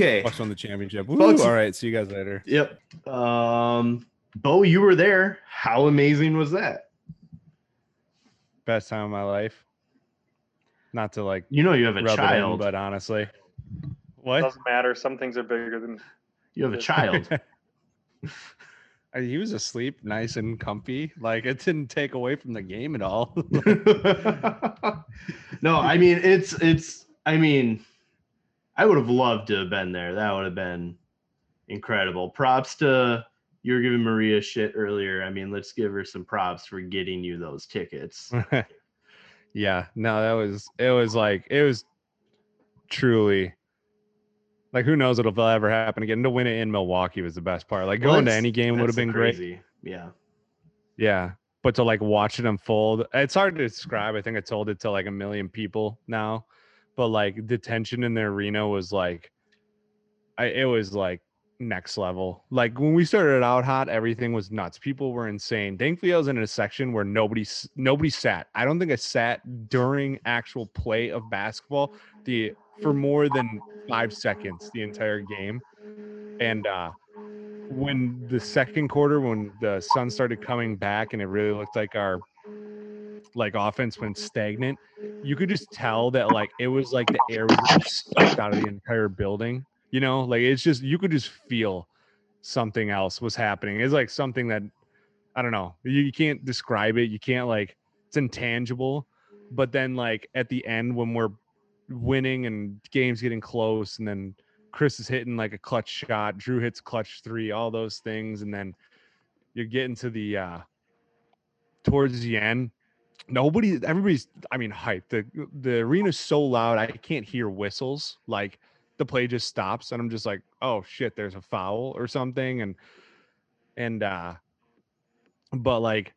Okay. Bucks won the championship. Woo, Bucks- all right. See you guys later. Yep. Um, Bo, you were there. How amazing was that? Best time of my life. Not to like You know you have a rub it in, child. but honestly, what? Doesn't matter. Some things are bigger than. you have a child. He was asleep, nice and comfy. Like it didn't take away from the game at all. no, I mean it's it's I mean I would have loved to have been there. That would have been incredible. Props to you were giving Maria shit earlier. I mean, let's give her some props for getting you those tickets. yeah, no, that was it. Was like it was truly like who knows what'll ever happen again. To win it in Milwaukee was the best part. Like Well, going to any game would have been great. crazy. Yeah. Yeah. But to like watch it unfold, it's hard to describe. I think I told it to like a million people now. But like the tension in the arena was like I it was like next level. Like when we started out hot, everything was nuts. People were insane. Thankfully I was in a section where nobody nobody sat. I don't think I sat during actual play of basketball the for more than 5 seconds the entire game. And uh when the second quarter when the sun started coming back and it really looked like our like offense went stagnant you could just tell that like it was like the air was sucked out of the entire building you know like it's just you could just feel something else was happening it's like something that i don't know you, you can't describe it you can't like it's intangible but then like at the end when we're winning and games getting close and then Chris is hitting like a clutch shot, Jrue hits clutch three, all those things, and then you're getting to the uh towards the end. Nobody, everybody's, I mean, hyped. The the arena's so loud, I can't hear whistles. Like the play just stops, and I'm just like, oh shit, there's a foul or something, and and uh, but like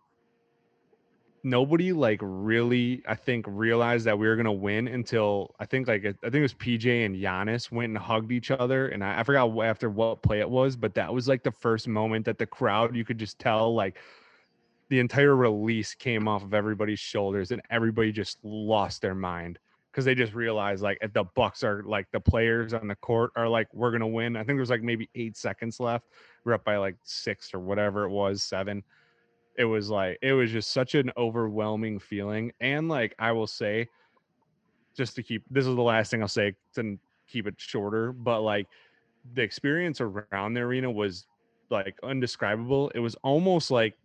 nobody like really I think realized that we were gonna win until I think like I think it was PJ and Giannis went and hugged each other and I, I forgot after what play it was, but that was like the first moment that the crowd you could just tell like the entire release came off of everybody's shoulders and everybody just lost their mind because they just realized like the Bucks are like the players on the court are like we're gonna win. I think there's like maybe eight seconds left. We're up by like six or whatever it was, seven it was like it was just such an overwhelming feeling and like i will say just to keep this is the last thing i'll say to keep it shorter but like the experience around the arena was like undescribable it was almost like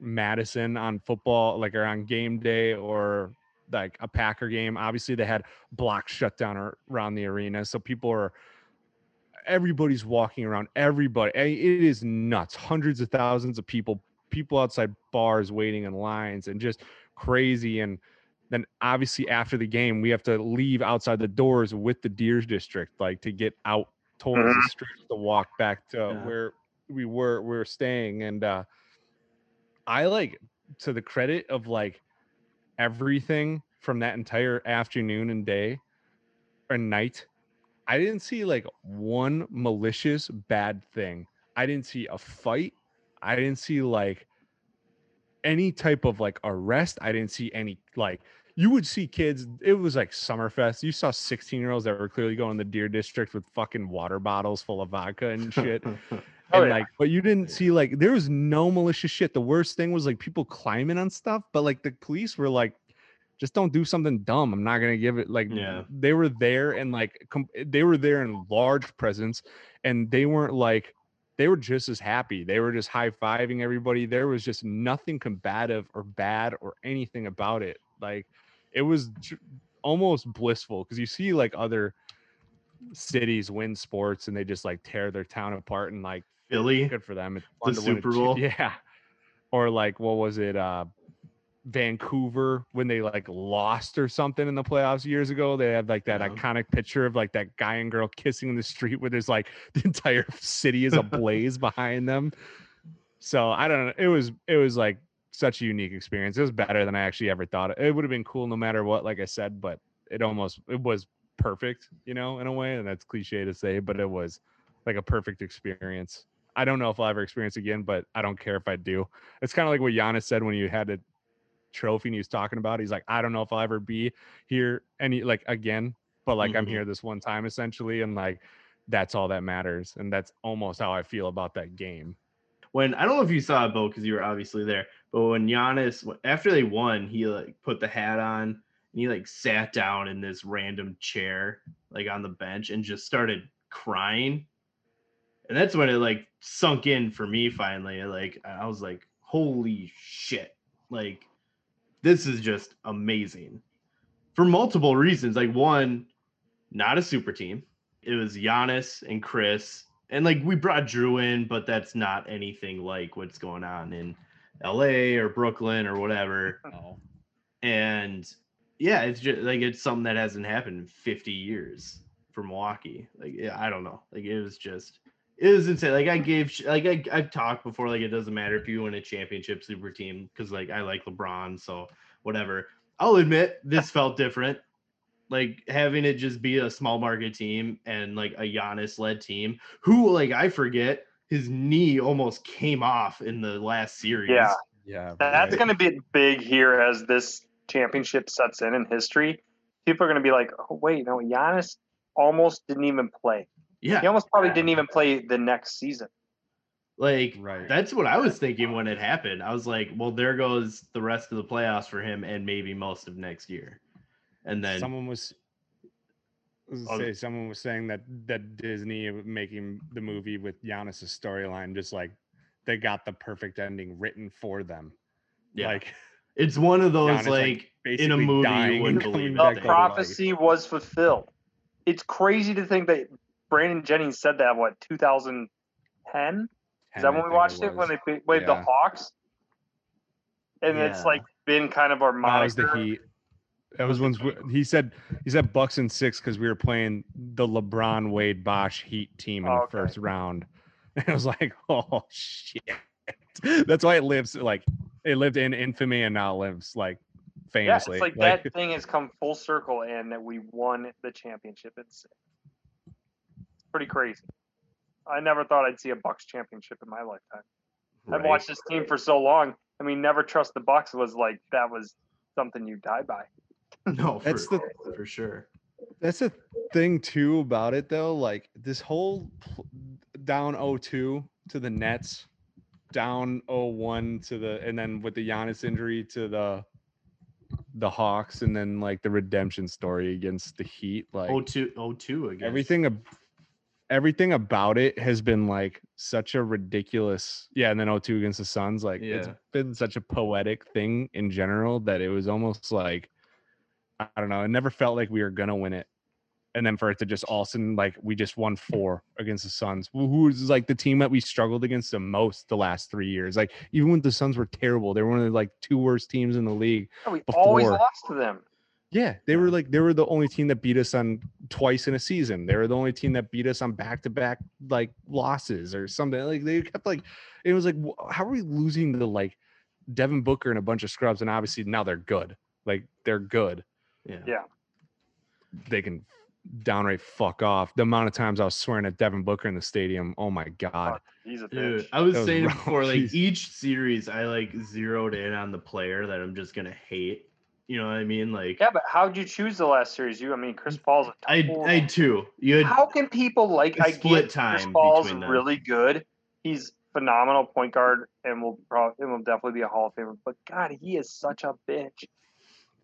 madison on football like or on game day or like a packer game obviously they had blocks shut down around the arena so people are everybody's walking around everybody it is nuts hundreds of thousands of people people outside bars waiting in lines and just crazy and then obviously after the game we have to leave outside the doors with the deers district like to get out towards the street to walk back to Yeah. where we were we were staying and uh i like to the credit of like everything from that entire afternoon and day or night i didn't see like one malicious bad thing i didn't see a fight I didn't see like any type of like arrest. I didn't see any like you would see kids. It was like Summerfest. You saw 16 year olds that were clearly going to the deer district with fucking water bottles full of vodka and shit. Oh, and yeah. like, but you didn't see like there was no malicious shit. The worst thing was like people climbing on stuff, but like the police were like, just don't do something dumb. I'm not gonna give it like Yeah. they were there and like com- they were there in large presence, and they weren't like they were just as happy. They were just high fiving everybody. There was just nothing combative or bad or anything about it. Like it was tr- almost blissful because you see like other cities win sports and they just like tear their town apart and like Philly. good for them. It's The fun to win a Super Bowl? yeah. Or like what was it? Uh Vancouver when they like lost or something in the playoffs years ago. They had like that Yeah. iconic picture of like that guy and girl kissing in the street where there's like the entire city is ablaze behind them. So I don't know. It was it was like such a unique experience. It was better than I actually ever thought. It would have been cool no matter what, like I said, but it almost it was perfect, you know, in a way. And that's cliche to say, but it was like a perfect experience. I don't know if I'll ever experience again, but I don't care if I do. It's kind of like what Giannis said when you had a trophy and he was talking about. He's like, I don't know if I'll ever be here any like again, but like I'm Mhm. here this one time essentially. And like that's all that matters, and that's almost how I feel about that game. when I don't know if you saw it, Bo, because you were obviously there. But when Giannis, after they won, he like put the hat on and he like sat down in this random chair, like on the bench, and just started crying. And that's when it like sunk in for me finally. Like I was like, holy shit! Like this is just amazing for multiple reasons. Like one, not a super team. It was Giannis and Chris and like we brought Jrue in, but that's not anything like what's going on in LA or Brooklyn or whatever. Oh, And yeah, it's just like it's something that hasn't happened in 50 years for Milwaukee. Like yeah, I don't know. Like it was just it was insane. Like I gave like I, I've talked before. Like it doesn't matter if you win a championship super team because like I like LeBron, so whatever. I'll admit this felt different. Like having it just be a small market team and like a Giannis led team who like I forget his knee almost came off in the last series. Yeah. yeah, That's right. going to be big here as this championship sets in in history. People are going to be like, oh, wait, no, Giannis almost didn't even play. Yeah. He almost probably didn't even play the next season. Like Right. that's what I was thinking when it happened. I was like, well, there goes the rest of the playoffs for him and maybe most of next year. And then someone was was gonna Oh. say someone was saying that that Disney making the movie with Giannis' storyline just like they got the perfect ending written for them. yeah, Like it's one of those Giannis, like, like, in a movie you wouldn't believe. The back that to they- life. prophecy was fulfilled. It's crazy to think that Brandon Jennings said that, what, 2010? Is that when we watched it, when they played the Hawks? And it's like been kind of our that was the Heat. That was when he said he said Bucks and six because we were playing the LeBron Wade Bosh Heat team in Oh, the okay. first round. And I was like, oh shit. That's why it lives like it lived in infamy and now lives like famously. Yeah, it's famously. like, that thing has come full circle and that we won the championship. It's pretty crazy. I never thought I'd see a Bucks championship in my lifetime. I've watched this team for so long. I mean, never trust the Bucks was like that was something you die by. no, for, That's the- for sure. That's the thing too about it though. Like this whole pl- down 0-2 to the Nets, down 0-1 to the, and then with the Giannis injury to the the Hawks, and then like the redemption story against the Heat. Like Oh two oh two again. everything, ab- everything about it has been like such a ridiculous. Yeah, and then 0-2 against the Suns. Like it's been such a poetic thing in general that it was almost like I don't know. It never felt like we were gonna win it, and then for it to just all of a sudden like we just won four against the Suns, who who is like the team that we struggled against the most the last three years. Like even when the Suns were terrible, they were one of the like two worst teams in the league. Yeah, we always lost to them. Yeah, they were like they were the only team that beat us on twice in a season. They were the only team that beat us on back to back like losses or something. Like they kept like it was like how are we losing to like Devin Booker and a bunch of scrubs? And obviously now they're good. Like they're good. yeah. Yeah. They can downright fuck off. The amount of times I was swearing at Devin Booker in the stadium. Oh my god. Fuck, he's a Dude, bitch. I was was saying it rough. before, like Jeez. each series I like zeroed in on the player that I'm just gonna hate. You know what I mean? Like Yeah, but how'd you choose the last series? You, I mean, Chris Paul's a I total- I had two. You had How can people like a I split get time Chris Paul's really good. He's phenomenal point guard and will probably and will definitely be a Hall of Famer. But God, he is such a bitch.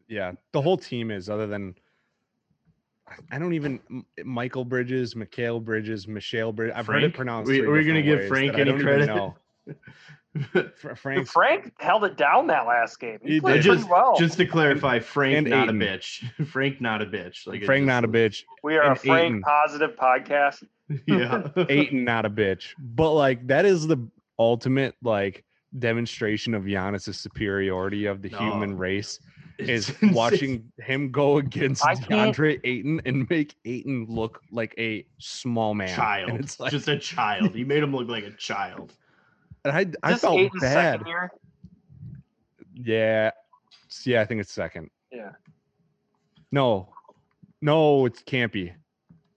Yeah, the whole team is other than I don't even Michael Bridges, Mikhail Bridges, Michelle Bridges. I've heard it pronounced. we, are we gonna give ways Frank that I any don't even credit? Know. Fr- Dude, Frank's Frank held it down that last game. He, He played did. pretty just well. just to clarify, Frank and not Ayton. a bitch. Frank not a bitch. Like Frank just- not a bitch, we are a Frank Ayton. positive podcast. Yeah. Ayton not a bitch. But like that is the ultimate like demonstration of Giannis' superiority of the No, human race It's is insane. watching him go against I can't- DeAndre Ayton and make Ayton look like a small man. child. And it's like just a child. He made him look like a child. And I I Just felt Ayton's bad. second year. Yeah. S- Yeah, I think it's second. Yeah. No. No, it can't be.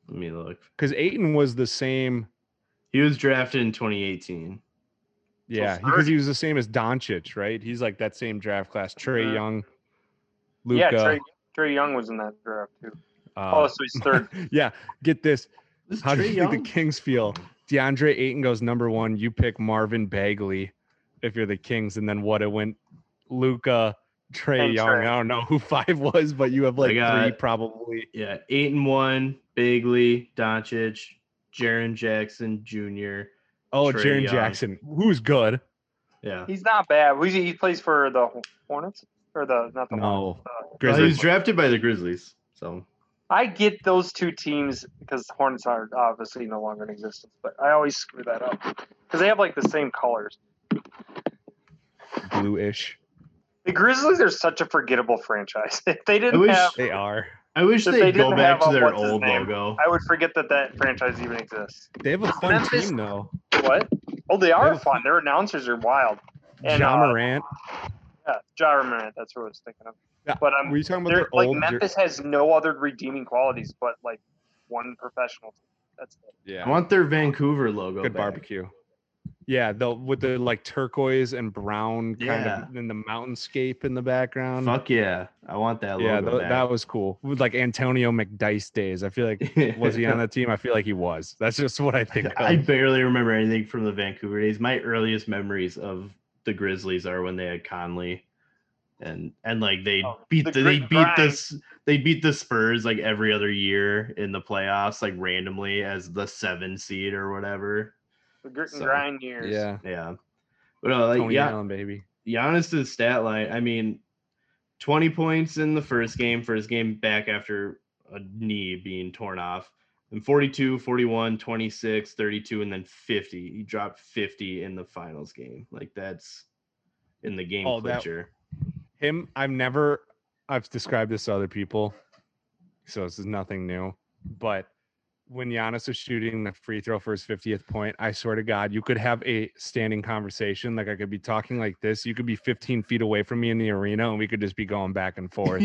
Let me look. Because Ayton was the same. He was drafted in 2018. Yeah, third. because he was the same as Doncic, right? He's like that same draft class. Trae. Young, Yeah, Luka. Trae, Trae Young was in that draft too. uh, oh, so he's third. yeah, get this. This How do Trae you think the Kings feel? DeAndre Ayton goes number one. You pick Marvin Bagley if you're the Kings, and then what it went Luka, Trae Young. Trae. I don't know who five was, but you have like three probably. Yeah, eight and one. Bagley, Doncic, Jaren Jackson Jr. Oh, Trae Jaren Jackson, who's good. Yeah, He's not bad. Who's he, he plays for the Hornets or the not the No. Hornets. Uh, well, he was drafted by the Grizzlies. So I get those two teams because the Hornets are obviously no longer in existence, but I always screw that up because they have like the same colors. Bluish. The Grizzlies are such a forgettable franchise. If they didn't wish have, They are. I wish they'd they go back to uh, their old name? logo. I would forget that that franchise even exists. They have a fun Memphis- team though. What? Oh, they are have a fun. Their announcers are wild. And John uh, Morant. yeah, Ja Morant. That's what I was thinking of. Yeah, But um, Were you talking about their like old? jer- Memphis has no other redeeming qualities but like one professional. team. That's it. Yeah. I want their Vancouver logo. good back. barbecue. Yeah, the with the like turquoise and brown kind Yeah. of in the mountainscape in the background. Fuck yeah, I want that yeah, logo. tho- back. that was cool. With like Antonio McDyess days. I feel like was he on the team? I feel like he was. That's just what I think. I of. barely remember anything from the Vancouver days. My earliest memories of the Grizzlies are when they had Conley, and and like they Oh, beat the the, they grit beat grind. this they beat the Spurs like every other year in the playoffs, like randomly as the seven seed or whatever. The grit and So, grind years. yeah, Yeah, but no, like Tony yeah, Allen, baby. Giannis's stat line. I mean, twenty points in the first game for his game back after a knee being torn off. And 42, 41, 26, 32, and then 50. He dropped 50 in the finals game. Like that's in the game Oh, that- clincher. Him, I've never. I've described this to other people, so this is nothing new. But when Giannis was shooting the free throw for his 50th point, I swear to God, you could have a standing conversation. Like I could be talking like this. You could be 15 feet away from me in the arena, and we could just be going back and forth.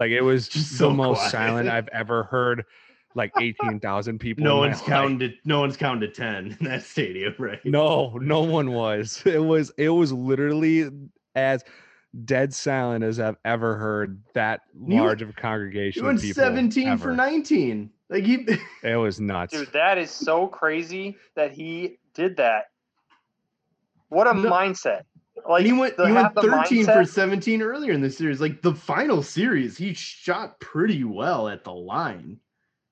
Like it was Just the so most quiet. silent I've ever heard. Like 18,000 people. no one's life. to no one's counted 10 in that stadium, right? No, no one was. It was it was literally as dead silent as I've ever heard that You- large of a He congregation. went of people 17 for 19. Like he It was nuts. Dude, that is so crazy that he did that. What a No. mindset. Like and he went to he went the 13 for 17 earlier in the series. Like the final series, he shot pretty well at the line.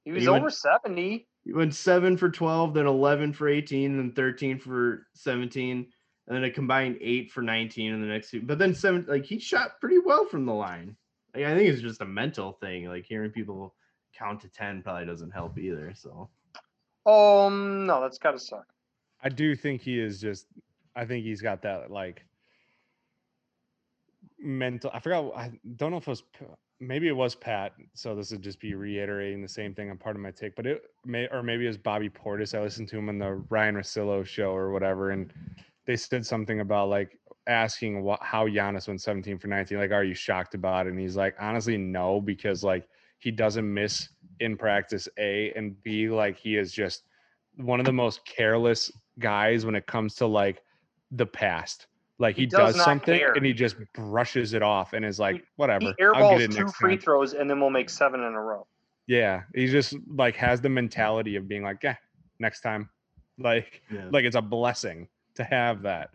He was he went- over 70. He went seven for 12, then 11 for 18, then 13 for 17, and then a combined eight for 19 in the next two. But then seven, like he shot pretty well from the line. Like, I think it's just a mental thing. Like hearing people count to 10 probably doesn't help either. So Um, no, that's gotta suck. I do think he is just I think he's got that like mental I forgot I don't know if it was maybe it was Pat, so this would just be reiterating the same thing on part of my take, but it may or maybe it was Bobby Portis. I listened to him on the Ryen Russillo show or whatever, and they said something about like asking what how Giannis went 17 for 19. Like, are you shocked about it? And he's like, honestly, no, because like he doesn't miss in practice, A, and B, like he is just one of the most careless guys when it comes to like the past. Like he, He does, does something care. and he just brushes it off and is like, whatever. He I'll get airballs it two next free time. throws and then we'll make seven in a row. Yeah, he just like has the mentality of being like, yeah, next time. Like, yeah. like it's a blessing to have that.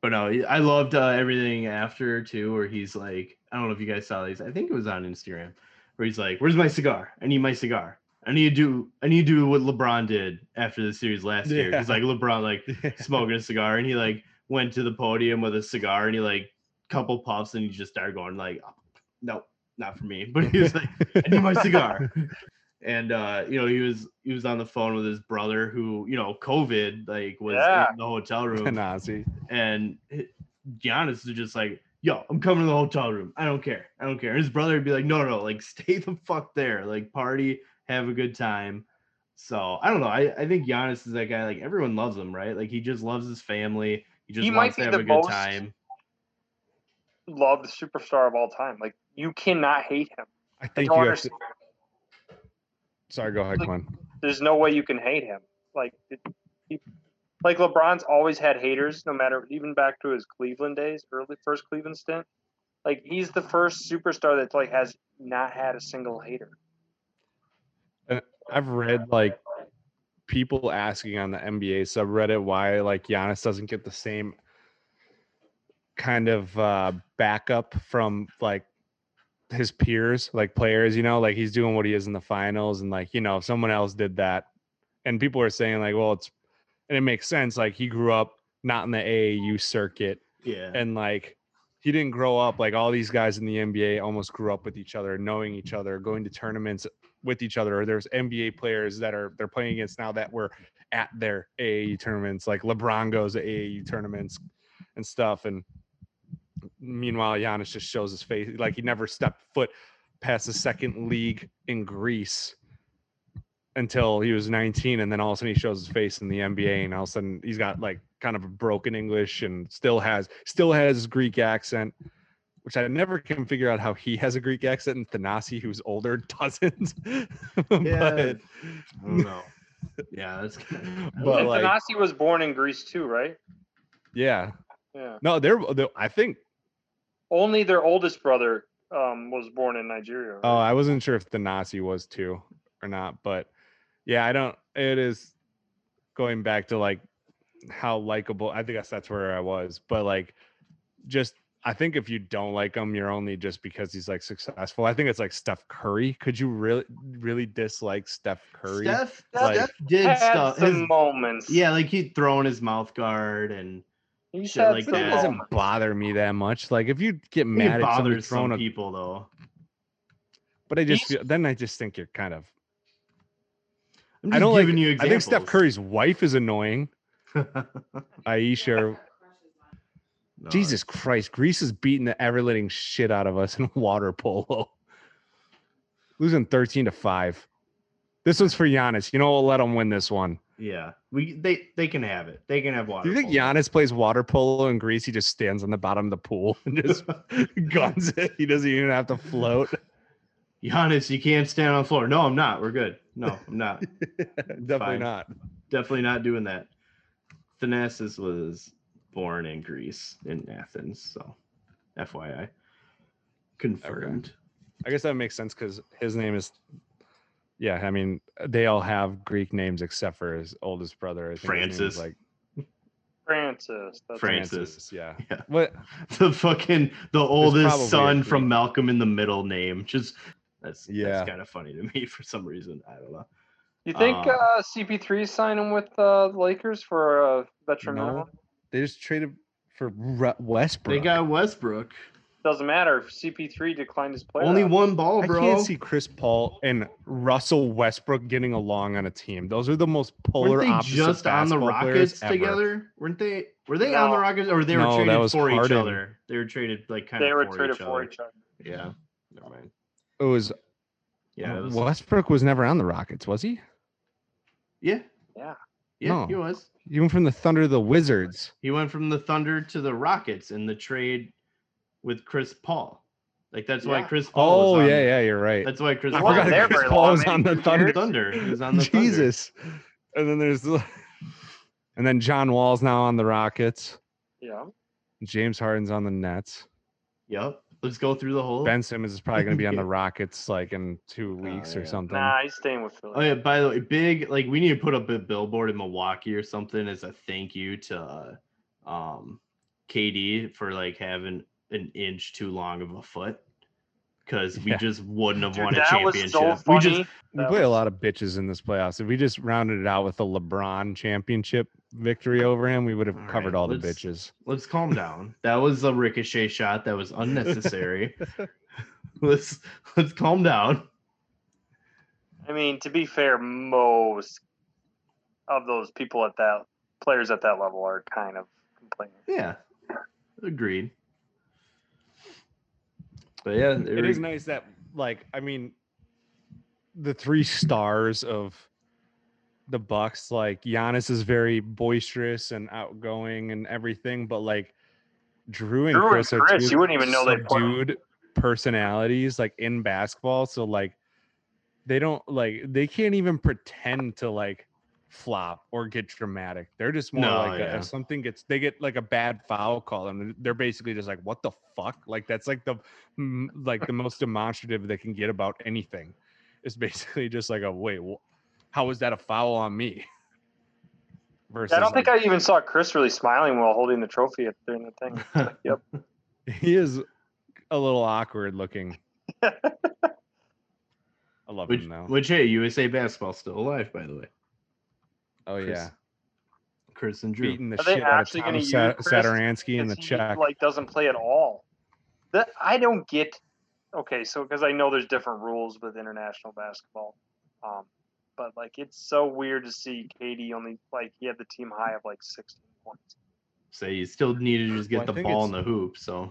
But no, I loved uh, everything after too, where he's like, I don't know if you guys saw these. I think it was on Instagram, where he's like, "Where's my cigar? I need my cigar. I need to do. I need to do what LeBron did after the series last year. Yeah. He's like LeBron, like smoking a cigar, and he like went to the podium with a cigar, and he like couple puffs, and he just started going like, "No, not for me." But he was like, "I need my cigar." And uh, you know, he was he was on the phone with his brother, who you know, COVID like was Yeah. in the hotel room Nazi. and hi- Giannis is just like, "Yo, I'm coming to the hotel room. I don't care. I don't care." And his brother would be like, "No, no, like stay the fuck there. Like party, have a good time." So I don't know. I, I think Giannis is that guy. Like everyone loves him, right? Like he just loves his family. He just He might wants to have the a good time. Love the superstar of all time. Like you cannot hate him. I I think don't you have to. Sorry, go ahead, Like- Glenn. There's no way you can hate him. Like, it, he, like LeBron's always had haters, no matter even back to his Cleveland days, early first Cleveland stint. Like he's the first superstar that like has not had a single hater. I've read like people asking on the NBA subreddit why like Giannis doesn't get the same kind of uh backup from like his peers, like players, you know, like he's doing what he is in the finals and like, you know, if someone else did that and people are saying like, well, it's and it makes sense like he grew up not in the AAU circuit Yeah. and like he didn't grow up like all these guys in the NBA almost grew up with each other, knowing each other, going to tournaments with each other. Or there's NBA players that are they're playing against now that were at their AAU tournaments, like LeBron goes to AAU tournaments and stuff. And meanwhile, Giannis just shows his face like he never stepped foot past the second league in Greece until he was 19 and then all of a sudden he shows his face in the NBA and all of a sudden he's got like kind of a broken English and still has still has Greek accent which I never can figure out how he has a Greek accent and Thanasi who's older doesn't Yeah. but I don't know. Yeah, that's kind But, like- Tanasi was born in Greece too, right? yeah Yeah. no they're, they're I think Only their oldest brother um, was born in Nigeria. oh? I wasn't sure if the Thanasi was too or not but yeah I don't it is going back to like how likable I guess that's where I was but like just I think if you don't like him, you're only just because he's like successful. I think it's like Steph Curry. Could you really, really dislike Steph Curry? Steph, Like- Steph did stuff. his- moments. yeah, like he'd thrown his mouth guard and He's shit had like that that. doesn't bother me that much. Like if you get it mad at somebody bothers throwing some a, people though. but I just feel, then I just think you're kind of. I'm I don't like. giving you I think Steph. Curry's wife is annoying. Aisha. No, Jesus Christ, Greece is beating the ever letting shit out of us in water polo. Losing 13 to 5. This one's for Giannis. You know what? Let him win this one. Yeah, we they they can have it. They can have water. Do you think polo. Giannis plays water polo in Greece? He just stands on the bottom of the pool and just guns it. He doesn't even have to float. Giannis, you can't stand on the floor. No, I'm not. We're good. No, I'm not. Definitely Fine. not. Definitely not doing that. Thanasis was born in Greece in Athens, so FYI. Confirmed. I guess that makes sense because his name is. Yeah, I mean, they all have Greek names except for his oldest brother. I think his name is, Francis. like Francis. That's Francis. Francis. Yeah. Yeah. What? The fucking the oldest son from Malcolm in the Middle name. Just that's Yeah. that's kind of funny to me for some reason. I don't know. You think Uh, uh, CP3 is signing with uh, the Lakers for a veteran No. minimum? They just traded for Westbrook. They got Westbrook. Doesn't matter. if CP3 declined his player. Only one ball, bro. I can't see Chris Paul and Russell Westbrook getting along on a team. Those are the most polar Weren't they opposite just on the basketball players Rockets ever. together? Weren't they? Were they on the No. Rockets, or they were No, that traded was for each Harden. other? They were traded like kind They of. were for traded each for other. each other. Yeah. Never mind. It was. Yeah. It was, Westbrook was never on the Rockets, was he? Yeah. Yeah. Yeah, No. he was. He went from the Thunder to the Wizards. He went from the Thunder to the Rockets in the trade with Chris Paul. Like that's why Chris Paul. Oh was on, yeah, yeah, you're right. That's why Chris I Paul. wasn't forgot there Chris very Paul long, was on the Thunder. years. Thunder. He was on the Thunder. Jesus. And then there's and then John Wall's now on the Rockets. Yeah. James Harden's on the Nets. Yep. Let's go through the whole. Ben Simmons is probably going to be on the Rockets like in two weeks or yeah. something. Nah, he's staying with Philly. Oh yeah. By the way, big like we need to put up a billboard in Milwaukee or something as a thank you to uh, um KD for like having an inch too long of a foot. Because we Yeah. just wouldn't have Dude, won a championship. so we just We That play a lot of bitches in this playoffs. If we just rounded it out with a LeBron championship victory over him, we would have All covered right, all the bitches. let's calm down. That was a ricochet shot that was unnecessary. let's let's calm down. I mean, to be fair, most of those people at that players at that level are kind of complaining. Yeah. Agreed. But yeah, It is nice that, like, I mean, the three stars of the Bucks, like Giannis is very boisterous and outgoing and everything, but like Jrue and Jrue and Chris are Chris, two you wouldn't even know they put 'em. subdued personalities, like in basketball. So like, they don't like they can't even pretend to like flop or get dramatic. They're just more No, like a- if something gets they get like a bad foul call and they're basically just like what the fuck? Like that's like the like the most demonstrative they can get about anything. It's basically just like a wait, wh- how was that a foul on me? Versus, I don't think like, I even saw Chris really smiling while holding the trophy at during the thing. Like, yep. he is a little awkward looking. I love Which, him now. which hey, USA basketball still alive, by the way. Oh Chris yeah, Chris and Jrue. beating the Are they shit out of Tom Sa- Satoransky in the 'Cause he, check. like doesn't play at all. That I don't get. Okay, so because I know there's different rules with international basketball, um, but like it's so weird to see KD only like he had the team high of like 16 points. Say you still need to just get Well, the ball in the hoop. So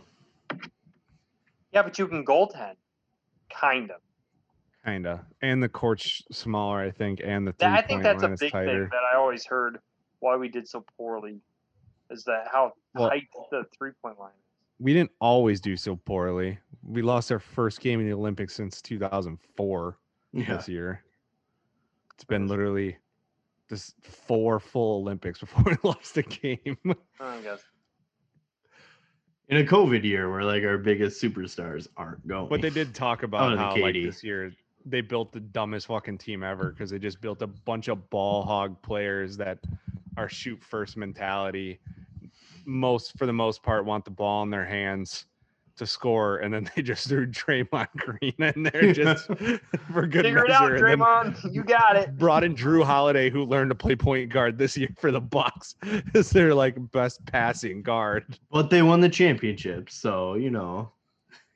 Yeah, but you can goaltend, kind of. Kinda, and the court's smaller, I think, and the That- three I think that's a line big tighter. thing that I always heard why we did so poorly is that how Well- tight the three point line is. We didn't always do so poorly. We lost our first game in the Olympics since 2004 yeah, this year. It's been literally just four full Olympics before we lost a game. I guess. in a COVID year where like our biggest superstars aren't going. But they did talk oh, about than how like this year they built the dumbest fucking team ever because they just built a bunch of ball hog players that are shoot first mentality. Most for the most part want the ball in their hands to score, and then they just threw Draymond Green in there just for good Figure it measure. out, and then Draymond. You got it. Brought in Jrue Holiday, who learned to play point guard this year for the Bucks, Is their like best passing guard. but they won the championship, so you know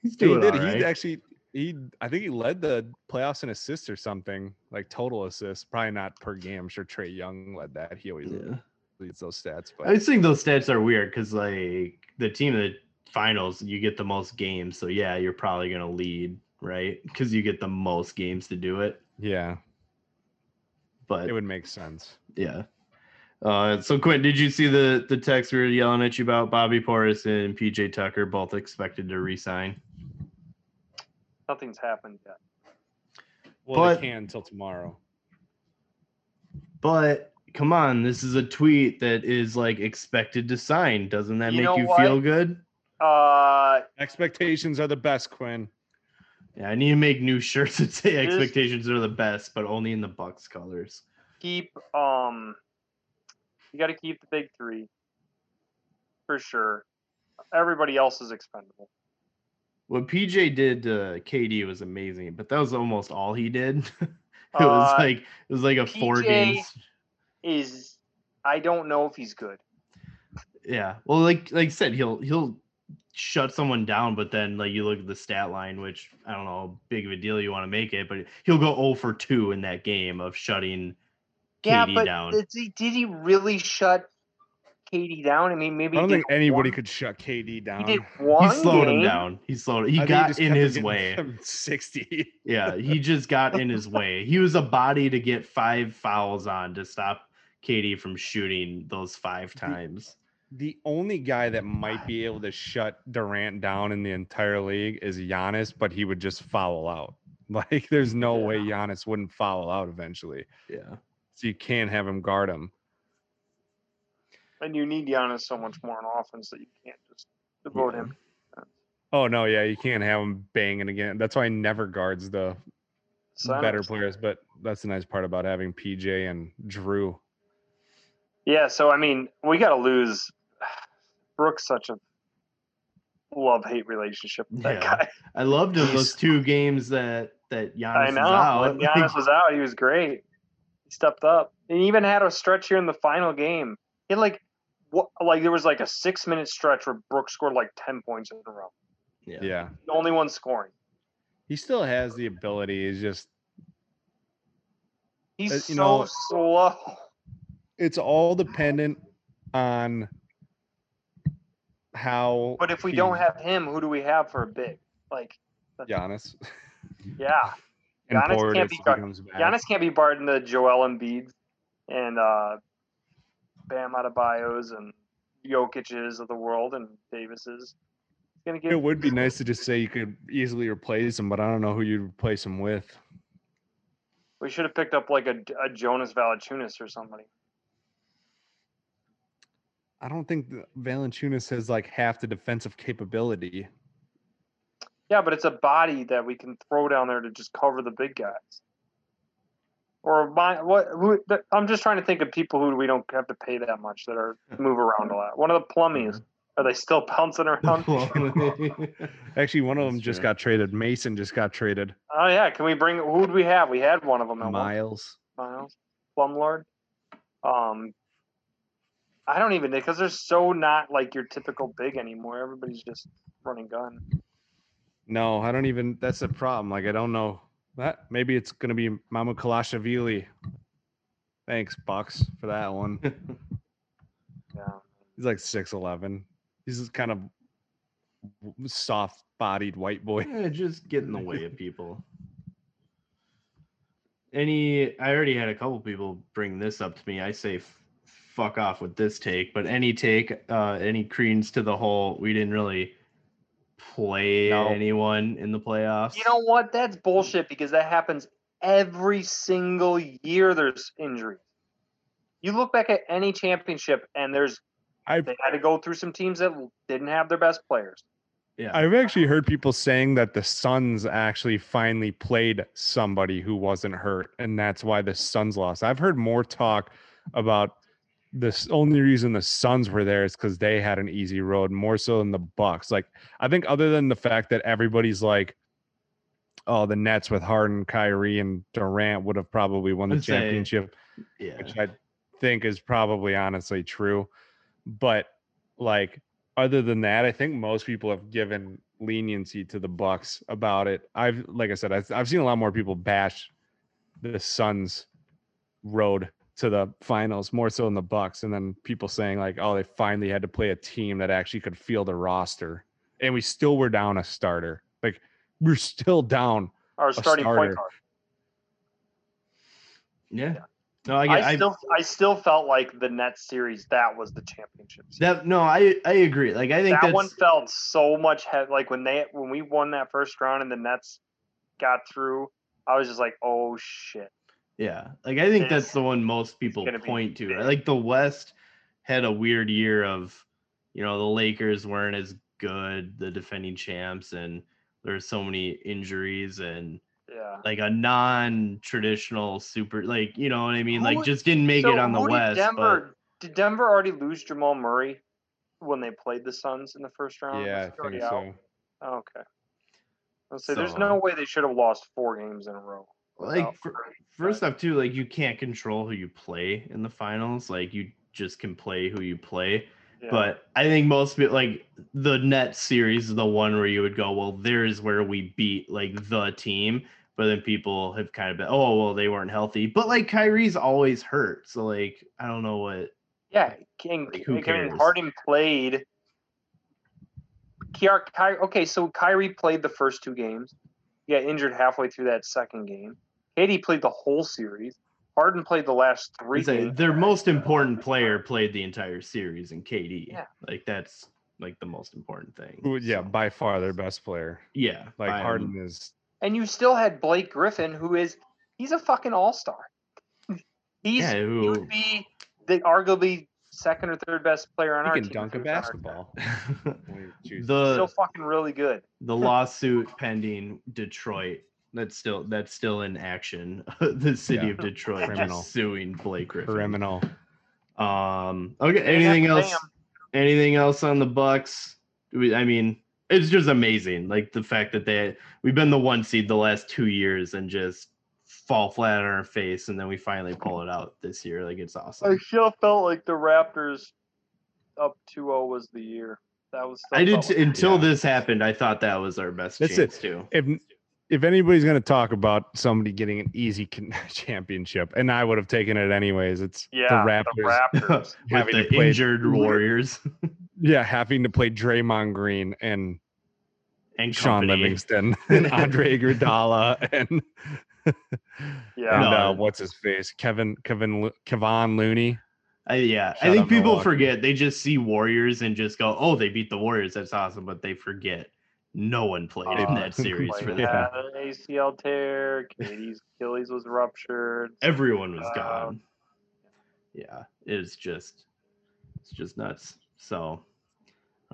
he's He doing did. all right. He actually he I think he led the playoffs in assists or something, like total assists. Probably not per game. I'm sure Trae Young led that. He always Yeah. leads those stats. I But just think those stats are weird because like the team the finals, you get the most games, so yeah, you're probably gonna lead, right? Because you get the most games to do it. yeah, But it would make sense. yeah. Uh, so Quinn, did you see the the text we were yelling at you about? Bobby Portis and PJ Tucker both expected to resign. Nothing's happened yet. Well, But- they can until tomorrow. But come on, this is a tweet that is like expected to sign. Doesn't that You make you what? feel good? Uh, Expectations are the best, Quinn. Yeah, I need to make new shirts that say It is- expectations are the best, but only in the Bucks colors. keep um, you got to keep the big three for sure. Everybody else is expendable. What PJ did to KD was amazing, but that was almost all he did. it was Uh, like it was like a four games. Is I don't know if he's good. Yeah. Well, like like I said, he'll he'll shut someone down, but then like you look at the stat line, which I don't know how big of a deal you want to make it, but he'll go 0 for 2 in that game of shutting Yeah, KD but down. did he, did he really shut KD down? I mean, maybe I don't think anybody one- could shut KD down. He did He one. slowed him down. He slowed he I got just in his way. 60. Yeah, he just got in his way. He was a body to get five fouls on to stop KD from shooting those five times. The only guy that might be able to shut Durant down in the entire league is Giannis, but he would just foul out. Like, there's no way Giannis wouldn't foul out eventually. Yeah. So you can't have him guard him. And you need Giannis so much more on offense that you can't just devote him. Oh no, yeah, you can't have him banging again. That's why he never guards the better players. But that's the nice part about having PJ and Jrue. Yeah, so I mean, we got to lose. Brooks such a love hate relationship with that Yeah. guy. I loved him those two games that that Giannis I was out. When Giannis was out, he was great. He stepped up. And he even had a stretch here in the final game. He had like what like there was like a six minute stretch where Brooks scored like ten points in a row. yeah. Yeah. The only one scoring. He still has the ability. He's just He's Uh, so you know- slow. it's all dependent on how But if we he- don't have him, who do we have for a big? Like, Giannis yeah, Giannis can't be if he guard- comes. Giannis can't be barred in the Joel Embiid and uh, Bam Adebayos and Jokic's of the world and Davis's. He's gonna get It would be nice to just say you could easily replace him, but I don't know who you'd replace him with. We should have picked up like a, a Jonas Valanciunas or somebody. I don't think Valanciunas has like half the defensive capability. Yeah, but it's a body that we can throw down there to just cover the big guys. Or my what? Who, th- I'm just trying to think of people who we don't have to pay that much that are move around a lot. One of the Plumlees. Are they still bouncing around? Actually, one of them That's just true. got traded. Mason just got traded. Oh yeah, can we bring? Who do we have? We had one of them. at one Miles. Miles, Plumlee. Um, I don't even because they're so not like your typical big anymore. Everybody's just running gun. No, I don't even. That's the problem. Like, I don't know. That maybe it's gonna be Mamukelashvili. Thanks, Bucks, for that one. Yeah. He's like six eleven. He's this kind of soft bodied white boy. Yeah, just get in the way of people. Any, I already had a couple people bring this up to me. I say f- fuck off with this take, but any take, uh, any credence to the whole, we didn't really play No. anyone in the playoffs. You know what? That's bullshit because that happens every single year. There's injuries. You look back at any championship, and there's I've they had to go through some teams that didn't have their best players. yeah. I've actually heard people saying that the Suns actually finally played somebody who wasn't hurt, and that's why the Suns lost. I've heard more talk about this only reason the Suns were there is because they had an easy road, more so than the Bucks. Like I think other than the fact that everybody's like, oh, the Nets with Harden, Kyrie, and Durant would have probably won the I'd say- championship yeah. which I think is probably honestly true. But like other than that, I think most people have given leniency to the Bucks about it. I've like I said, I've, I've seen a lot more people bash the Suns road to the finals more so than the Bucks, and then people saying like, oh, they finally had to play a team that actually could field a roster, and we still were down a starter. Like we're still down. Our starting point starter. guard. Yeah. No, I, I, get, I, still, I still felt like the Nets series that was the championship. series. that no, I I agree. Like I think that one felt so much head like when they when we won that first round and the Nets got through. I was just like, oh shit. Yeah, like I think that's the one most people point to. big. Like the West had a weird year of, you know, the Lakers weren't as good, the defending champs, and there's so many injuries and Yeah. like a non-traditional super, like you know what I mean, Who like just didn't make So it on the who did West. Denver did Denver already lose Jamal Murray when they played the Suns in the first round? Yeah, I think out? so. Oh, okay. Let's say there's no way they should have lost four games in a row. Like fir- first off, too, like you can't control who you play in the finals. Like you just can play who you play. yeah. But I think most people like the net series is the one where you would go, well, there's where we beat like the team. But then people have kind of been, oh, well, they weren't healthy. But like Kyrie's always hurt. So like I don't know what Yeah, King. Like, who cares? Harden played. Kiar, Ky, okay, so Kyrie played the first two games. He got injured halfway through that second game. KD played the whole series. Harden played the last three It's like their most important player played the entire series and KD. Yeah. Like that's like the most important thing. Who- Yeah, by far their best player. yeah. Like by, um, Harden is And you still had Blake Griffin, who is he's a fucking all star. He's Yeah, he would be the arguably second or third best player on he our can team. dunk a he was on our team. basketball. when he chooses. the Still fucking really good. the lawsuit pending Detroit. That's still that's still in action. the city Yeah. of Detroit Criminal. just suing Blake Griffin. criminal. Um. Okay. Anything else? him. Anything else on the Bucks? I mean, it's just amazing. Like the fact that they we've been the one seed the last two years and just fall flat on our face, and then we finally pull it out this year. Like it's awesome. I awesome. still felt like the Raptors up 2-0 was the year. That was. I did felt t- until Yeah. this happened. I thought that was our best That's chance it. too. If if anybody's going to talk about somebody getting an easy con- championship, and I would have taken it anyways, it's yeah, the Raptors. The Raptors. With having the to play- injured Warriors Yeah, having to play Draymond Green and and Shaun company. Livingston and Andre Iguodala and yeah. and uh, what's his face, Kevin Kevin Lo- Kevon Looney. I, yeah, I think people Milwaukee. forget. They just see Warriors and just go, "Oh, they beat the Warriors. That's awesome." But they forget no one played in Uh, that series for them. Yeah. had an ACL tear. KD's Achilles was ruptured. Everyone was Uh, gone. Yeah, it's just, it's just nuts. So,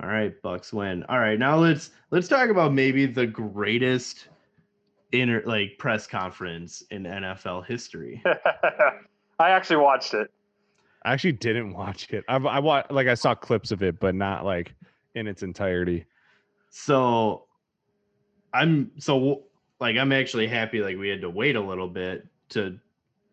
all right, Bucks win. All right, now let's let's talk about maybe the greatest inter like press conference in NFL history. I actually watched it. I actually didn't watch it. I've, I watched like I saw clips of it, but not like in its entirety. So I'm so like I'm actually happy like we had to wait a little bit to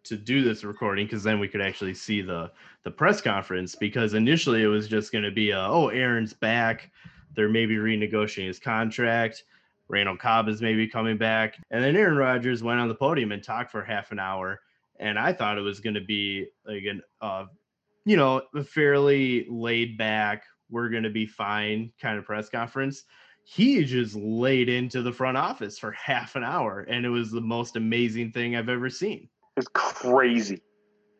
to do this recording because then we could actually see the the press conference because initially it was just going to be a, oh Aaron's back. They're maybe renegotiating his contract. Randall Cobb is maybe coming back. And then Aaron Rodgers went on the podium and talked for half an hour and I thought it was going to be like an uh you know a fairly laid back we're going to be fine kind of press conference he just laid into the front office for half an hour and it was the most amazing thing I've ever seen. It's crazy.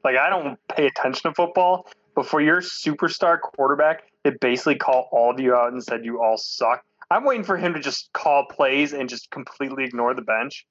Like I don't pay attention to football, but for your superstar quarterback, it basically called all of you out and said you all suck. I'm waiting for him to just call plays and just completely ignore the bench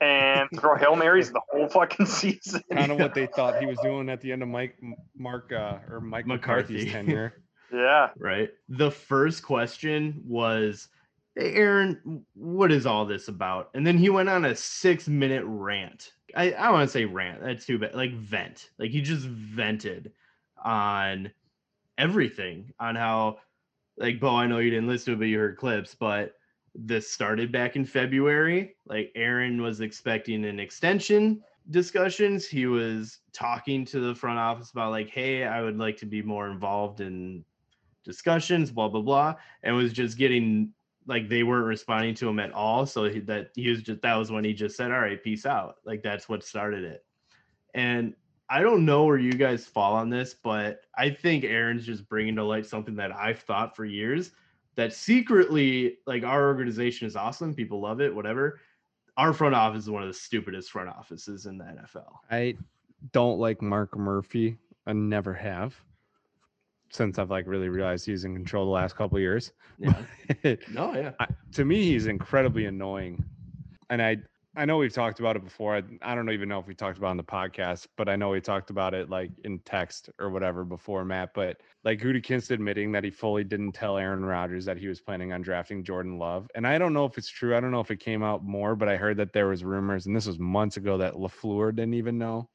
and throw hail marys the whole fucking season. Kind of what they thought he was doing at the end of Mike Mark uh, or Mike McCarthy's McCarthy. tenure. Yeah, right? The first question was, hey, Aaron, what is all this about? And then he went on a six minute rant. I, I want to say rant. That's too bad. Like vent. Like he just vented on everything on how, like, Bo, I know you didn't listen to it, but you heard clips, but this started back in February. Like Aaron was expecting an extension discussions. He was talking to the front office about like, hey, I would like to be more involved in discussions, blah blah blah, and was just getting like they weren't responding to him at all. So he, that he was just that was when he just said, "All right, peace out." Like that's what started it. And I don't know where you guys fall on this, but I think Aaron's just bringing to light something that I've thought for years that secretly, like our organization is awesome, people love it, whatever. Our front office is one of the stupidest front offices in the NFL. I don't like Mark Murphy. I never have since I've like really realized he's in control the last couple of years. Yeah. no, yeah. I, to me, he's incredibly annoying, and I I know we've talked about it before. I, I don't even know if we talked about it on the podcast, but I know we talked about it like in text or whatever before, Matt. But like Gutekunst admitting that he fully didn't tell Aaron Rodgers that he was planning on drafting Jordan Love, and I don't know if it's true. I don't know if it came out more, but I heard that there was rumors, and this was months ago that LaFleur didn't even know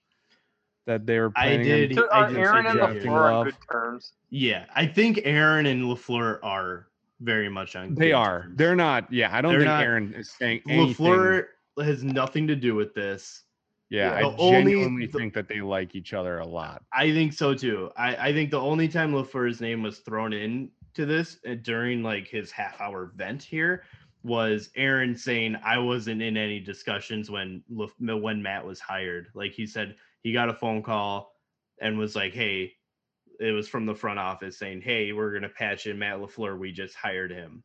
that they were. I planning on- did. so I are did Aaron and LaFleur on good terms? Yeah, I think Aaron and LaFleur are very much on. They are. terms. They're not. Yeah, I don't They're think not- Aaron is saying anything. LaFleur has nothing to do with this. yeah, the I only- genuinely the- think that they like each other a lot. I think so too. I, I think the only time LaFleur's name was thrown in to this uh, during like his half hour vent here was Aaron saying I wasn't in any discussions when when Matt was hired. Like he said he got a phone call and was like, "Hey, it was from the front office saying, "Hey, we're gonna patch in Matt LaFleur. We just hired him."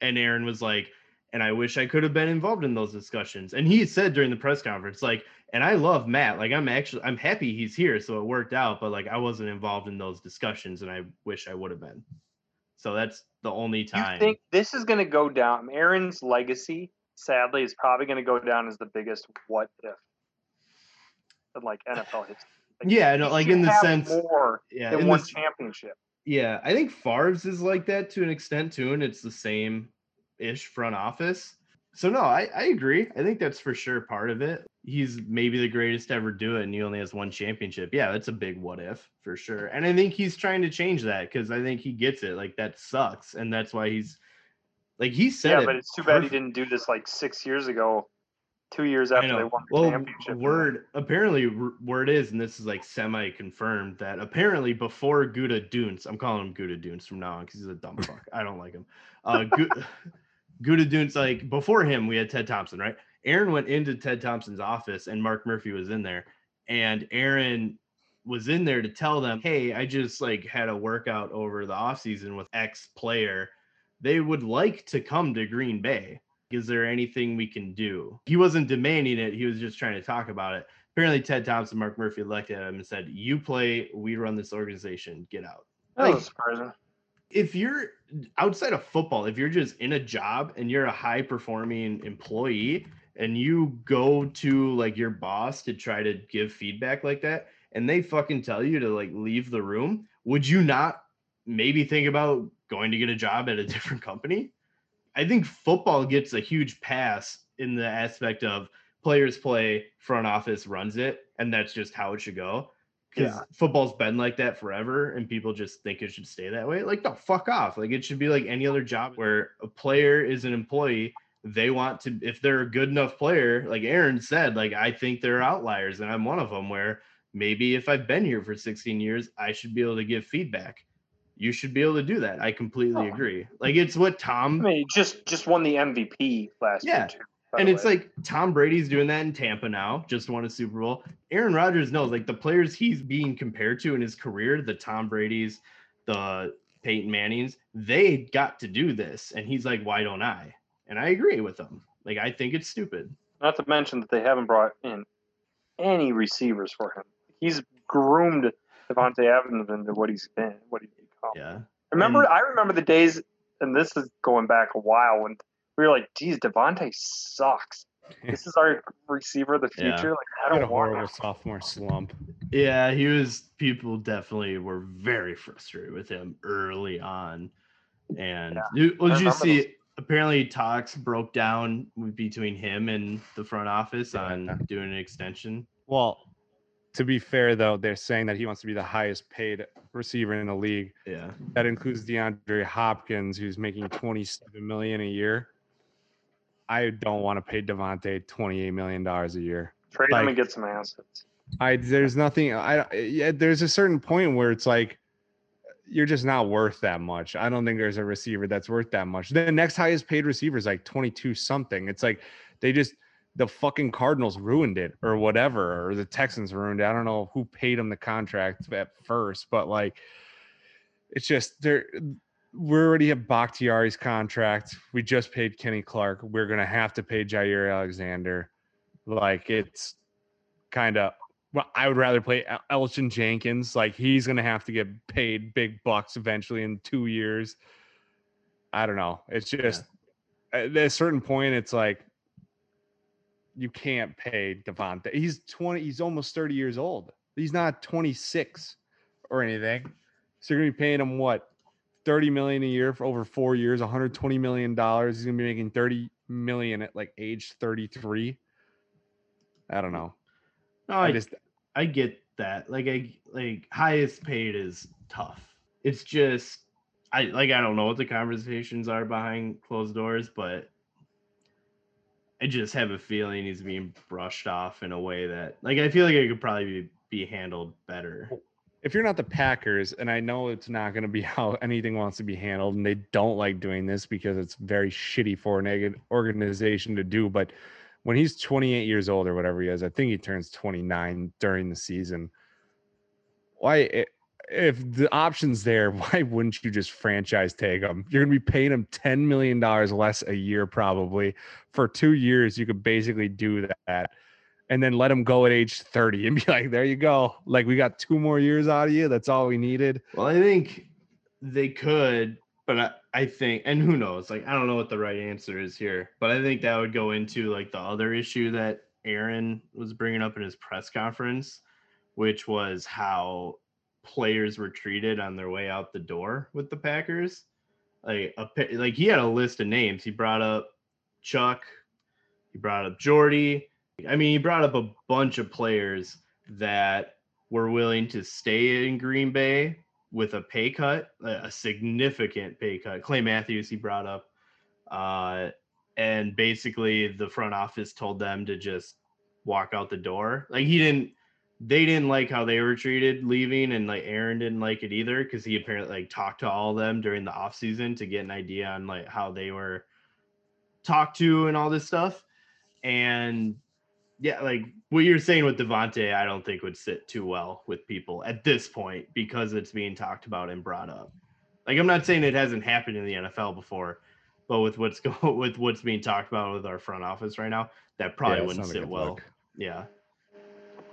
And Aaron was like, "And I wish I could have been involved in those discussions." And he said during the press conference, like, "And I love Matt. Like, I'm actually I'm happy he's here, so it worked out. But like, I wasn't involved in those discussions, and I wish I would have been." So that's the only time. You think this is going to go down? Aaron's legacy, sadly, is probably going to go down as the biggest what if in like NFL history. Like, yeah, no, like in the sense, more yeah, than one the, championship. Yeah, I think Favre's is like that to an extent too, and it's the same ish front office. So no, I, I agree. I think that's for sure part of it. He's maybe the greatest to ever do it, and he only has one championship. Yeah, that's a big what if for sure. And I think he's trying to change that because I think he gets it. Like that sucks, and that's why he's like he said Yeah, but it's too bad he didn't do this like six years ago, two years after they won the Well, championship. word apparently word is, and this is like semi confirmed that apparently before Gouda Dunes, I'm calling him Gouda Dunes from now on because he's a dumb fuck. I don't like him. Uh, Gouda Dunes, like before him, we had Ted Thompson, right? Aaron went into Ted Thompson's office, and Mark Murphy was in there, and Aaron was in there to tell them, "Hey, I just like had a workout over the offseason with X player. They would like to come to Green Bay." is there anything we can do? He wasn't demanding it. He was just trying to talk about it. Apparently, Ted Thompson, Mark Murphy looked at him and said, You play, we run this organization, get out. That was oh. surprising. If you're outside of football, if you're just in a job and you're a high performing employee and you go to like your boss to try to give feedback like that and they fucking tell you to like leave the room, would you not maybe think about going to get a job at a different company? I think football gets a huge pass in the aspect of players play, front office runs it, and that's just how it should go. Because Yeah. football's been like that forever, and people just think it should stay that way. Like, no, fuck off. Like, it should be like any other job where a player is an employee. They want to, if they're a good enough player, like Aaron said, like, I think they're outliers, and I'm one of them where maybe if I've been here for 16 years, I should be able to give feedback. You should be able to do that. I completely Oh. agree. Like, it's what I Tom mean, just just won the MVP last Yeah. year too. And it's like Tom Brady's doing that in Tampa now, just won a Super Bowl. Aaron Rodgers knows like the players he's being compared to in his career, the Tom Brady's, the Peyton Mannings, they got to do this. And he's like, why don't I? And I agree with him. Like, I think it's stupid. Not to mention that they haven't brought in any receivers for him. He's groomed Davante Evans into what he's been, what he's become. Yeah. Remember, And- I remember the days, and this is going back a while when we were like, "Geez, Davante sucks. This is our receiver of the Yeah. future." Like, I He had don't a want horrible him. sophomore slump. Yeah. He was, people definitely were very frustrated with him early on. And Yeah, you- what did you see? those. Apparently, talks broke down between him and the front office Yeah. on doing an extension. Well, to be fair though, they're saying that he wants to be the highest paid receiver in the league. Yeah. That includes DeAndre Hopkins, who's making 27 million a year. I don't want to pay Davante 28 million dollars a year. Trade like- him and get some assets. I there's nothing. I yeah, there's a certain point where it's like you're just not worth that much. I don't think there's a receiver that's worth that much. The next highest paid receiver is like 22 something. It's like they just the fucking Cardinals ruined it or whatever, or the Texans ruined it. I don't know who paid him the contract at first, but like it's just there. We already have Bakhtiari's contract. We just paid Kenny Clark. We're gonna have to pay Jaire Alexander. Like it's kind of well, I would rather play El- Elgton Jenkins. Like he's gonna have to get paid big bucks eventually in two years. I don't know. It's just at a certain point, it's like you can't pay Davante. He's twenty. He's almost thirty years old. He's not twenty six or anything. So you're gonna be paying him what thirty million a year for over four years, one hundred twenty million dollars. He's gonna be making thirty million at like age thirty three. I don't know. No, I I just I get that. Like I like highest paid is tough. It's just I like I don't know what the conversations are behind closed doors, but I just have a feeling he's being brushed off in a way that like I feel like it could probably be, be handled better. If you're not the Packers, and I know it's not going to be how anything wants to be handled, and they don't like doing this because it's very shitty for an organization to do. But when he's 28 years old or whatever he is, I think he turns 29 during the season. Why, eh, if the option's there, why wouldn't you just franchise tag him? You're going to be paying him 10 million dollars less a year, probably for two years. You could basically do that and then let him go at age 30 and be like, there you go. Like we got two more years out of you. That's all we needed. Well, I think they could, but I, I think, and who knows? Like, I don't know what the right answer is here, but I think that would go into like the other issue that Aaron was bringing up in his press conference, which was how players were treated on their way out the door with the Packers. Like, a, like he had a list of names. He brought up Chuck, he brought up Jordy. I mean, he brought up a bunch of players that were willing to stay in Green Bay with a pay cut, a significant pay cut. Clay Matthews, he brought up. Uh, and basically, the front office told them to just walk out the door. Like, he didn't, they didn't like how they were treated leaving. And like, Aaron didn't like it either because he apparently like talked to all of them during the offseason to get an idea on like how they were talked to and all this stuff. And yeah, like what you're saying with Davante, I don't think would sit too well with people at this point because it's being talked about and brought up. Like I'm not saying it hasn't happened in the NFL before, but with what's going with what's being talked about with our front office right now, that probably Yeah, wouldn't sit well. look. Yeah.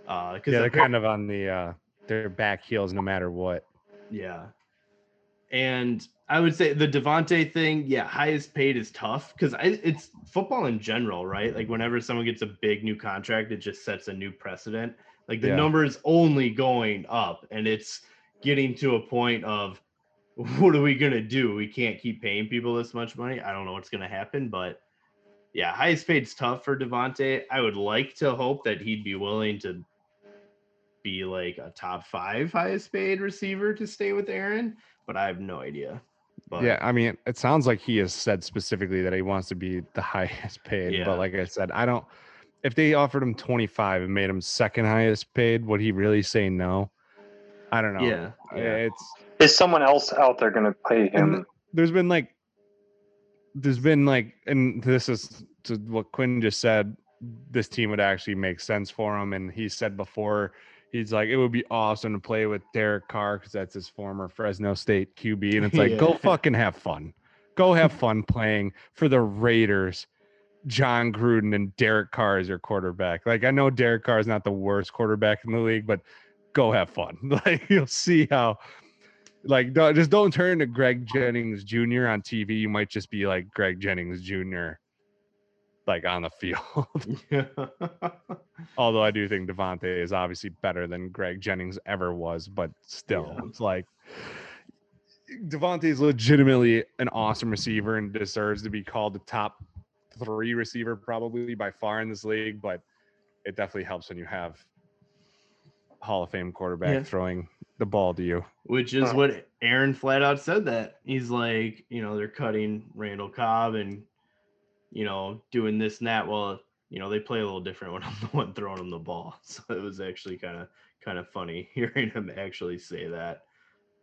Uh, because Yeah, they're kind of on the uh their back heels no matter what. Yeah. And I would say the Davante thing, yeah, highest paid is tough because it's football in general, right? Like whenever someone gets a big new contract, it just sets a new precedent. Like the Yeah. number is only going up, and it's getting to a point of what are we gonna do? We can't keep paying people this much money. I don't know what's gonna happen, but yeah, highest paid's tough for Davante. I would like to hope that he'd be willing to be like a top five highest paid receiver to stay with Aaron, but I have no idea. But yeah, I mean, it sounds like he has said specifically that he wants to be the highest paid. Yeah. But like I said, I don't. If they offered him 25 and made him second highest paid, would he really say no? I don't know. yeah, yeah. It's Is someone else out there going to pay him? there's been like there's been like and this is to what Quinn just said this team would actually make sense for him and he said before he's like it would be awesome to play with Derek Carr cuz that's his former Fresno State QB and it's like go fucking have fun go have fun playing for the Raiders Jon Gruden and Derek Carr is your quarterback like I know Derek Carr is not the worst quarterback in the league but go have fun like you'll see how like don't, just don't turn to Greg Jennings Jr. on TV. You might just be like Greg Jennings Jr. like on the field. Although I do think Davante is obviously better than Greg Jennings ever was, but still, Yeah. it's like Davante is legitimately an awesome receiver and deserves to be called the top three receiver probably by far in this league. But it definitely helps when you have Hall of Fame quarterback Yeah. throwing the ball to you. Which is what Aaron flat out said that he's like, you know, they're cutting Randall Cobb and you know doing this and that. Well, you know they play a little different when I'm the one throwing them the ball, so it was actually kind of kind of funny hearing him actually say that.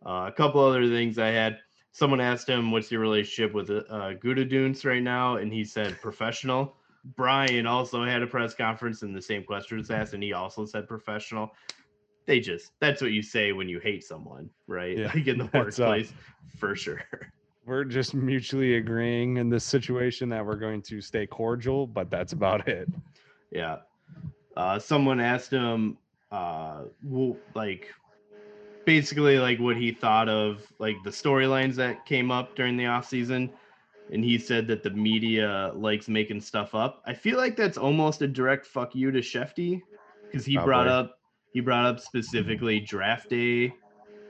Uh, a couple other things I had. Someone asked him, "What's your relationship with uh, Gudadunes right now?" And he said, "Professional." Brian also had a press conference, and the same question was asked, and he also said professional. They just that's what you say when you hate someone, right? Yeah, like in the uh, workplace, for sure. We're just mutually agreeing in this situation that we're going to stay cordial, but that's about it. Yeah. Uh, someone asked him, uh, like, basically, like what he thought of like the storylines that came up during the off season, and he said that the media likes making stuff up. I feel like that's almost a direct fuck you to Shefty, because he brought up he brought up specifically draft day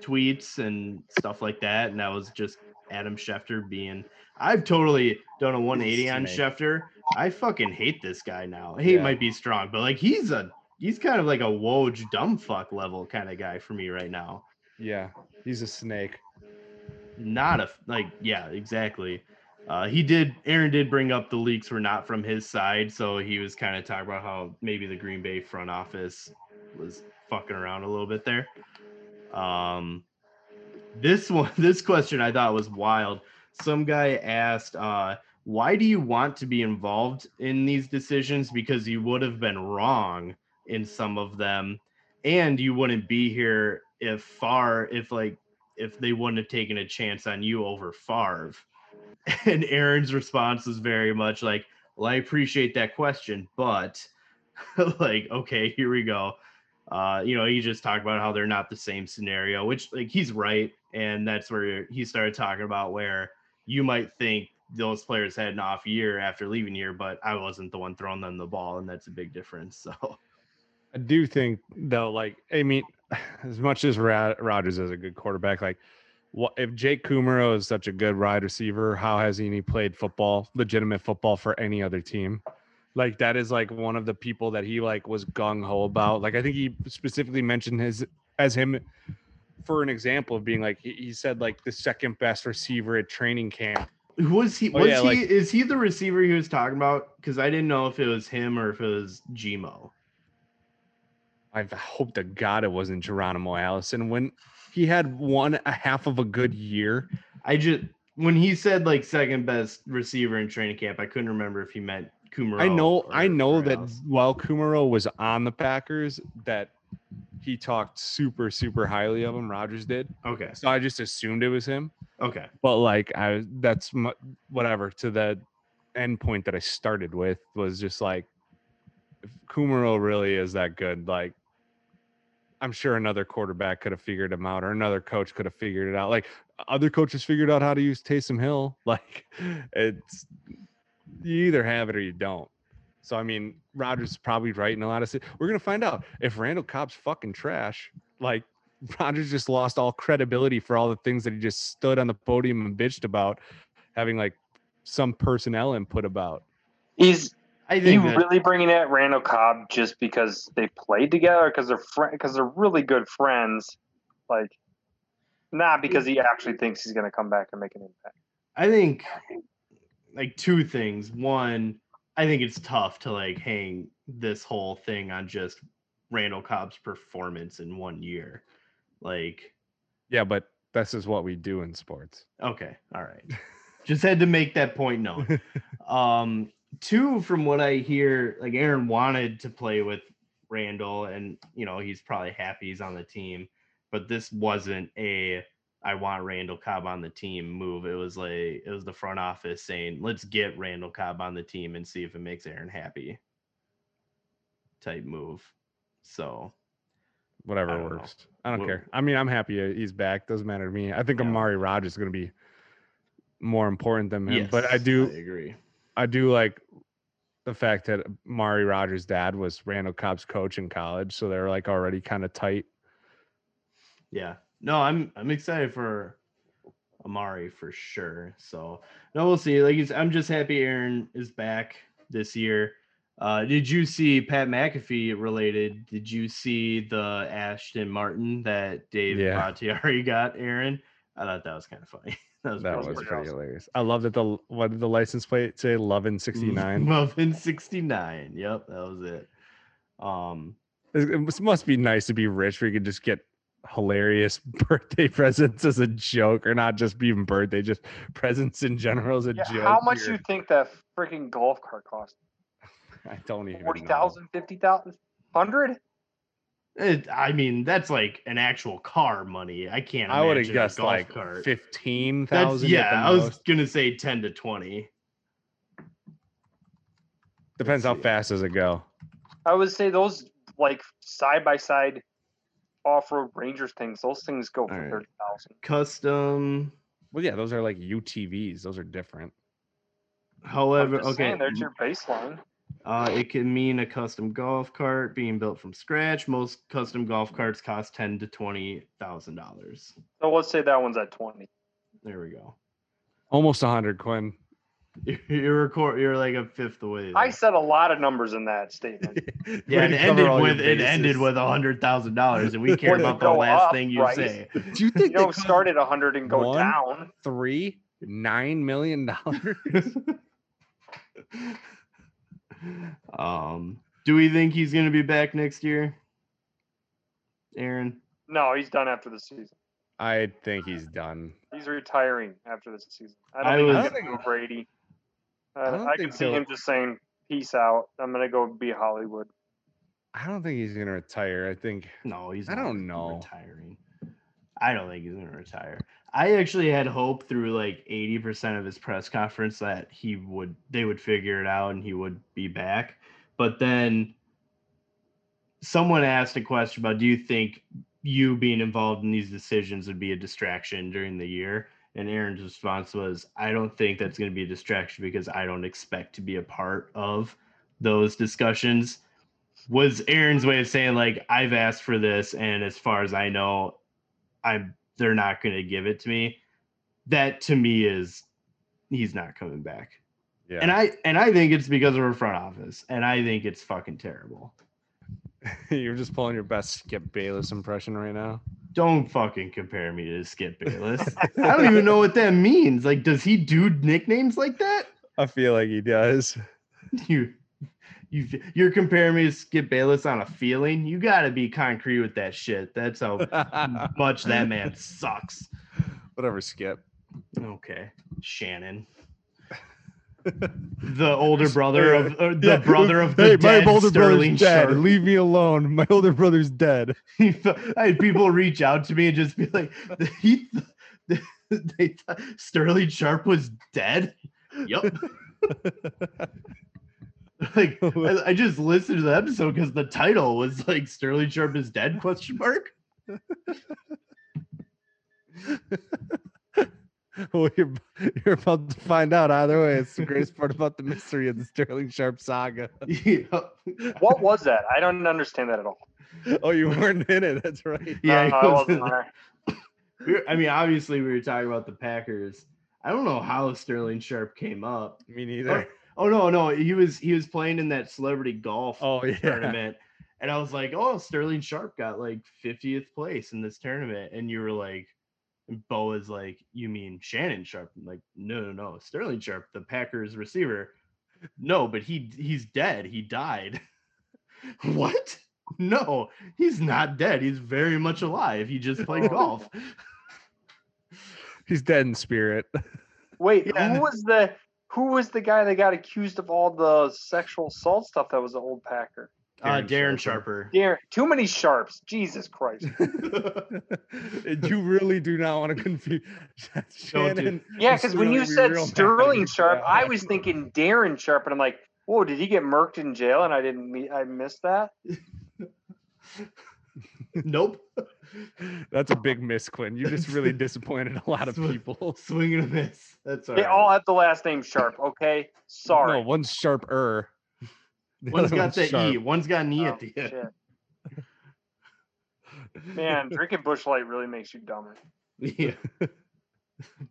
tweets and stuff like that, and that was just Adam Schefter being. I've totally done a 180 on. Schefter. I fucking hate this guy now. Hate Yeah. might be strong, but like he's a he's kind of like a Woj dumb fuck level kind of guy for me right now. Yeah, he's a snake. Not a like yeah, exactly. Uh, he did. Aaron did bring up the leaks were not from his side, so he was kind of talking about how maybe the Green Bay front office was fucking around a little bit there. Um, this one, this question I thought was wild. Some guy asked, uh, "Why do you want to be involved in these decisions? Because you would have been wrong in some of them, and you wouldn't be here if far if like if they wouldn't have taken a chance on you over Favre." And Aaron's response was very much like, "Well, I appreciate that question, but like, okay, here we go." Uh, you know, he just talked about how they're not the same scenario, which like he's right, and that's where he started talking about where you might think those players had an off year after leaving here, but I wasn't the one throwing them the ball, and that's a big difference. So I do think though, like I mean, as much as Ra- Rodgers is a good quarterback, like what if Jake Kumerow is such a good wide receiver? How has he played football, legitimate football for any other team? Like that is like one of the people that he like was gung ho about. Like I think he specifically mentioned his as him for an example of being like he, he said like the second best receiver at training camp. was he Oh, was yeah, he like- is he the receiver he was talking about? Because I didn't know if it was him or if it was Gmo. I hope to God it wasn't Geronimo Allison when he had one a half of a good year. I just when he said like second best receiver in training camp, I couldn't remember if he meant Kumerow. I know, I know that else. while Kumerow was on the Packers, that he talked super, super highly of him. Rodgers did, Okay. so I just assumed it was him. Okay. But like, I that's mu- whatever to the end point that I started with was just like, if Kumerow really is that good, like. I'm sure another quarterback could have figured him out, or another coach could have figured it out. Like other coaches figured out how to use Taysom Hill. Like it's you either have it or you don't. So I mean, Rodgers is probably right in a lot of. We're gonna find out if Randall Cobb's fucking trash. Like Rodgers just lost all credibility for all the things that he just stood on the podium and bitched about, having like some personnel input about. He's I he think that, really bringing it Randall Cobb just because they played together because they're fri because they're really good friends, like not because he actually thinks he's going to come back and make an impact. I think like two things. One, I think it's tough to like hang this whole thing on just Randall Cobb's performance in one year. Like, Yeah, but this is what we do in sports. okay, all right. just had to make that point known. Um, two, from what I hear, like Aaron wanted to play with Randall, and you know he's probably happy he's on the team, but this wasn't a I want Randall Cobb on the team move. It was like it was the front office saying, let's get Randall Cobb on the team and see if it makes Aaron happy. Type move. So Whatever I know. works. I don't Wha- care. I mean, I'm happy he's back. Doesn't matter to me. I think Yeah. Amari Rodgers is going to be more important than him. but I do, I agree. I do like the fact that Amari Rodgers' dad was Randall Cobb's coach in college, so they're like already kind of tight. Yeah. No, I'm I'm excited for Amari for sure. So no, we'll see. Like I'm just happy Aaron is back this year. Uh, did you see Pat McAfee related? Did you see the Aston Martin that Dave Yeah. Bakhtiari got? Aaron, I thought that was kind of funny. That was, That pretty was pretty hilarious. I love that the what did the license plate say? Lovin' sixty nine. Muffin 69. Yep, that was it. Um, It must- must be nice to be rich where you could just get hilarious birthday presents as a joke, or not just even birthday, just presents in general as a Yeah, joke. how much do You're- think that freaking golf cart cost? I don't even. know. 40,000, 50,000, 100? it, I mean, that's like an actual car money. I can't. I would have guessed like cart. fifteen That's yeah. I was gonna say ten to twenty. Depends how see. fast does it go. I would say those like side by side off road Rangers things, those things go for Alright. 30,000. Custom. Well, yeah, those are like UTVs. Those are different. I'm However, just okay, saying, there's your baseline. uh, it can mean a custom golf cart being built from scratch. Most custom golf carts cost ten to twenty thousand dollars. So let's say that one's at 20. There we go. Almost a hundred, Quinn. You're record. You're like a fifth away. I said a lot of numbers in that statement. yeah, Way it ended with it ended with a hundred thousand dollars, and we care When you about the go last up, thing you right? say. Do you think You they don't start at 100 and go One? down. three nine million dollars? um, do we think he's gonna be back next year, Aaron? No, he's done after the season. I think he's done. He's retiring after this season. I I don't was- think he's going to go Brady. I, I I, can see he'll- him just saying, peace out. I'm going to go be Hollywood. I don't think he's gonna retire. I think No, he's. I not don't know. Retiring. I don't think he's gonna retire. I actually had hope through like eighty percent of his press conference that he would they would figure it out and he would be back. But then someone asked a question about do you think you being involved in these decisions would be a distraction during the year? And Aaron's response was, I don't think that's going to be a distraction because I don't expect to be a part of those discussions. Was Aaron's way of saying, like, I've asked for this, and as far as I know, I'm they're not going to give it to me. That to me is he's not coming back. yeah. And I and I think it's because of her front office, and I think it's fucking terrible. You're just pulling your best Skip Bayless impression right now. Don't fucking compare me to Skip Bayless. I don't even know what that means. Like, does he do nicknames like that? I feel like he does. You, you, you're comparing me to Skip Bayless on a feeling. You got to be concrete with that shit. That's how much that man sucks. Whatever, Skip. Okay, Shannon, the older brother of uh, the Yeah, brother of the hey, dead my older Sterling brother's dead. Sharp. Leave me alone. My older brother's dead. I had people reach out to me and just be like, he, they thought Sterling Sharpe was dead. Yep. like I, I just listened to the episode because the title was like Sterling Sharpe is dead question mark. well, you're, you're about to find out either way. It's the greatest part about the mystery of the Sterling Sharpe saga. Yep. What was that? I don't understand that at all. Oh, you weren't in it. That's right. Yeah, uh, No, I wasn't wasn't there. We were- I mean, obviously, we were talking about the Packers. I don't know how Sterling Sharpe came up. Me neither. Oh no, no, he was he was playing in that celebrity golf Oh yeah. tournament. And I was like, oh, Sterling Sharpe got like 50th place in this tournament. And you were like, and Bo is like, you mean Shannon Sharpe? I'm like, no, no, no, Sterling Sharpe, the Packers receiver. No, but he he's dead. He died. what? No, he's not dead. He's very much alive. He just played golf. He's dead in spirit. Wait, Yeah. who was the who was the guy that got accused of all the sexual assault stuff that was an old Packer? Uh, Darren Darren Sharper. Sharper. Darren, too many sharps. Jesus Christ. You really do not want to confuse Shannon. Yeah, because when you said real bad. Sterling Sharpe, Yeah. I was thinking Darren Sharp, and I'm like, whoa, did he get murked in jail? And I didn't meet, I missed that. nope. That's a big miss, Quinn. You just really disappointed a lot of people. Swing and a miss. That's all They right. all have the last name Sharp. Okay, sorry. No, one's sharper. The One's other got the E. One's got an E Oh, at the end. Man, drinking Busch Light really makes you dumber. Yeah.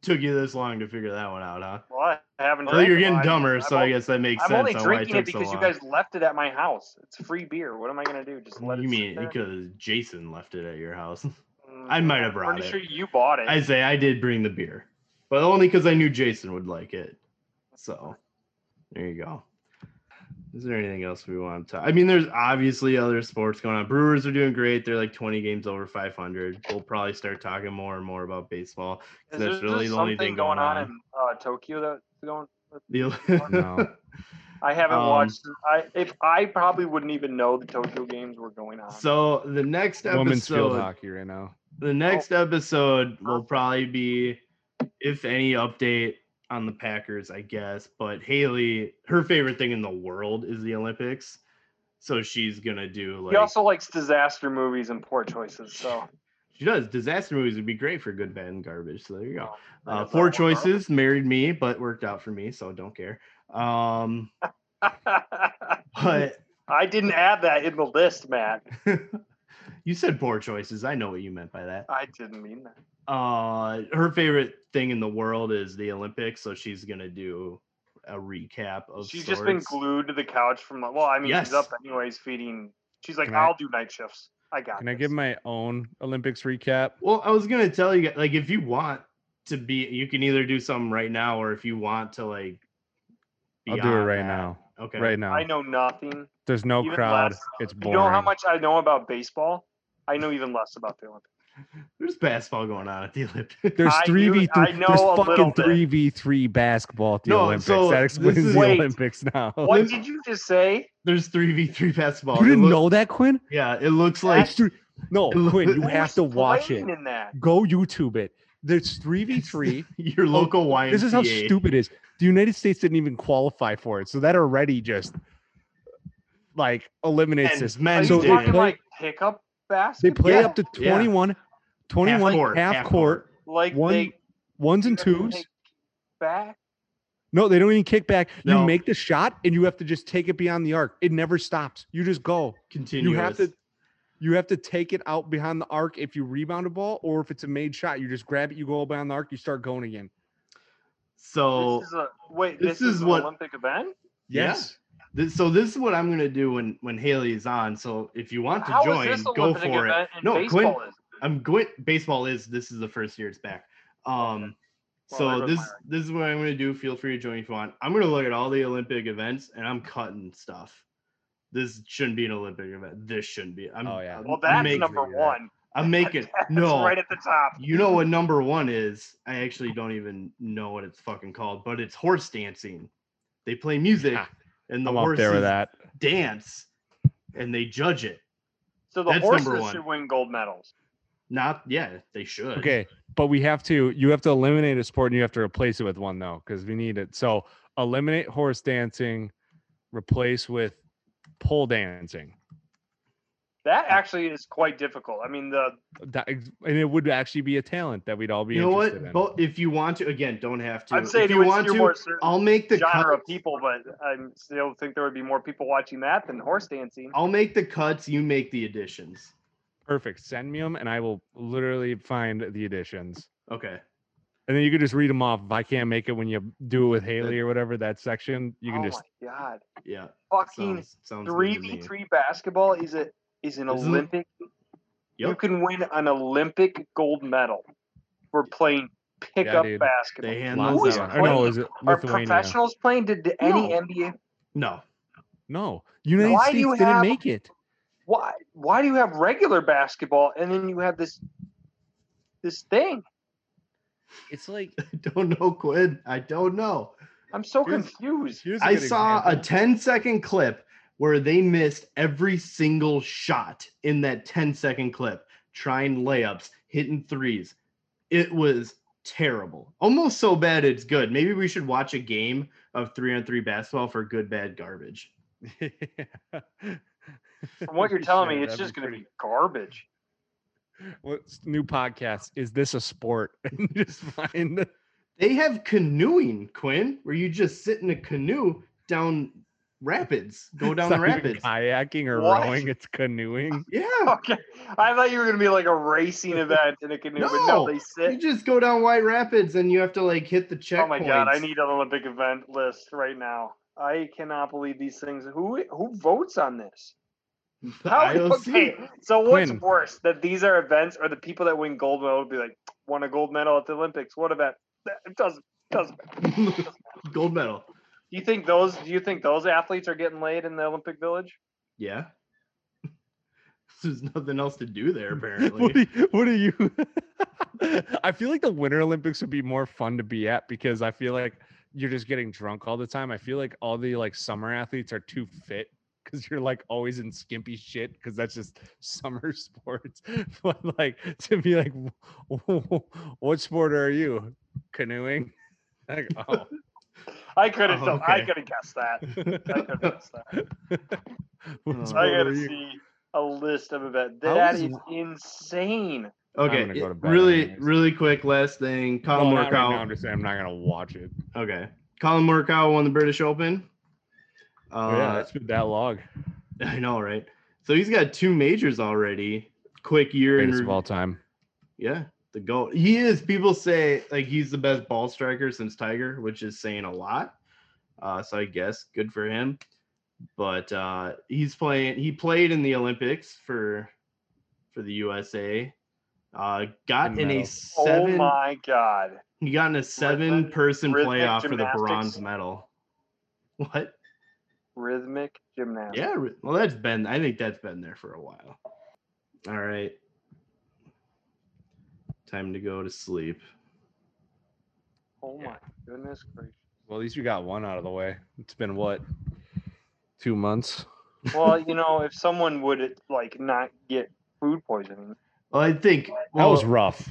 Took you this long to figure that one out, huh? Well, I haven't. Well, drank you're getting dumber, I'm so I guess that makes sense. I'm sense. only on why drinking it took so because you guys left it at my house. It's free beer. What am I gonna do? Just let it. you sit mean there? because Jason left it at your house? Mm, I might have brought it. I'm pretty it. sure you bought it. I say I did bring the beer, but only because I knew Jason would like it. So there you go. Is there anything else we want to? I mean, there's obviously other sports going on. Brewers are doing great. They're like 20 games over 500. We'll probably start talking more and more about baseball. 'cause Is that's there really the only thing going on. in uh, Tokyo that's going? The- No. I haven't Um, watched. I if I probably wouldn't even know the Tokyo games were going on. so the next Women's field episode, hockey right now. the next episode will probably be, if any, update on the Packers, I guess. But Haley, her favorite thing in the world is the Olympics, so she's gonna do like he also likes disaster movies and poor choices. So she does. Disaster movies would be great for good, bad, and garbage. So there you go. Oh, Uh, poor choices married me, but worked out for me, so don't care. Um, but I didn't add that in the list, Matt. you said poor choices. I know what you meant by that. I didn't mean that. Uh her favorite thing in the world is the olympics so she's gonna do a recap of She's just been glued to the couch from. Well, I mean, Yes. she's up anyways, feeding. She's like, Can I- I'll do night shifts. I got. Can I give my own Olympics recap? well i was gonna tell you like if you want to be you can either do something right now or if you want to like I'll do it right that- now. okay Right now. I know nothing. There's no even crowd. less. It's You know how much I know about baseball? I know even less about the Olympics. there's basketball going on at the olympics There's three do- v I three. know There's a little fucking bit. three v three basketball at the No, Olympics. so that this explains is- the Wait. Olympics now. What did you just say? there's 3v3 basketball you didn't look- know that, Quinn? yeah it looks like three. No, Quinn, you have to watch it. In that? Go YouTube it. There's three v three. your local YMCA. Oh, This is how stupid it is. The United States didn't even qualify for it, so that already just like eliminates And this. men's Are so you they talking play, like pickup they play Yeah, up to yeah. 21, 21 half court, court, half court. like one- they ones and you have to twos. back. No, they don't even kick back. You make the shot and you have to just take it beyond the arc. It never stops. You just go. Continue. You have to you have to take it out behind the arc if you rebound a ball, or if it's a made shot, you just grab it, you go behind the arc, you start going again. so this is a wait. this This, is is, an what- Olympic event. Yeah. Yes. This, so this is what I'm gonna do when when Haley is on. So if you want to How is join, this go Olympic for it. and No, Quinn, is? I'm going. Baseball is this is the first year it's back. Um, Well, so this this is what I'm gonna do. Feel free to join if you want. I'm gonna look at all the Olympic events and I'm cutting stuff. This shouldn't be an Olympic event. This shouldn't be. I'm, Oh, yeah. I'm- Well, I'm that's making- number one. I'm making That's no. right at the top. You know what number one is? I actually don't even know what it's fucking called, but it's horse dancing. They play music Yeah, and the I'm up horses there with that. dance and they judge it. So the That's horses should win gold medals. Not yeah, they should. Okay, but we have to. You have to eliminate a sport, and you have to replace it with one though, because we need it. So eliminate horse dancing, replace with pole dancing. That actually is quite difficult. I mean, the That, and it would actually be a talent that we'd all be You know what? in. But if you want to, again, don't have to. I'd say if you want to, I'll make the genre cut. of people, but I still think there would be more people watching that than horse dancing. I'll make the cuts. You make the additions. Perfect. Send me them, and I will literally find the additions. Okay. And then you could just read them off. If I can't make it when you do it with Haley or whatever, that section, you can oh just my god, Yeah. fucking Sounds, sounds three v three basketball is a is an Isn't it- Olympic. You can win an Olympic gold medal for playing pickup dude. basketball. They hand Lots Who is those of- out. no, playing- is it Are Lithuania? professionals playing? Did did any No. NBA? No. No, United Why do States you didn't have- make it. Why why do you have regular basketball and then you have this this thing? It's like I don't know, Quinn. I don't know. I'm so Here's- confused. here's a I good saw a 10 second clip where they missed every single shot in that 10 second clip, trying layups, hitting threes. It was terrible. Almost so bad it's good. Maybe we should watch a game of three on three basketball for good, bad, garbage. From what you're We telling me, it's just going to be garbage. What's new podcast? Is this a sport? And just find They have canoeing, Quinn, where you just sit in a canoe down rapids, go down it's the rapids. kayaking or What? rowing. It's canoeing. Yeah. Okay, I thought you were going to be like a racing event in a canoe, but no, they they You just go down White Rapids and you have to like hit the checkpoints. Oh my god, I need an Olympic event list right now. I cannot believe these things. Who who votes on this? the How, IOC. okay, so what's Quinn. worse, that these are events, or the people that win gold medal would be like, won a gold medal at the Olympics? What event? It doesn't doesn't. Gold medal. Do you think those? Do you think those athletes are getting laid in the Olympic Village? Yeah. There's nothing else to do there, what apparently. do you, what are you? I feel like the Winter Olympics would be more fun to be at because I feel like you're just getting drunk all the time. I feel like all the like summer athletes are too fit because you're like always in skimpy shit because that's just summer sports. But like to be like, what sport are you? Canoeing? Like, oh, I couldn't. Oh, I couldn't guess that. I couldn't guess that. what Oh. sport I gotta see a list of events. How That is is insane. Okay, go it- really, anyways. really quick last thing. Well, Collin not right now. Morikawa. I'm just saying I'm not gonna watch it. okay, Collin Morikawa won the British Open. Uh, Oh, yeah, it's been that long. I know, right? So he's got two majors already. Quick year in Greatest of all time. Yeah, the goat. He is. People say like he's the best ball striker since Tiger, which is saying a lot. Uh, so I guess good for him. But uh, he's playing. He played in the Olympics for for the USA. Uh, got in a seven. Oh my god. He got in a seven person rhythmic playoff for the bronze medal. What? Rhythmic gymnastics. Yeah. Well, that's been. I think that's been there for a while. All right. Time to go to sleep. Oh Yeah. my goodness gracious. Well, at least we got one out of the way. It's been what? Two months. Well, you know, if someone would like not get food poisoning. Well, I think That was rough.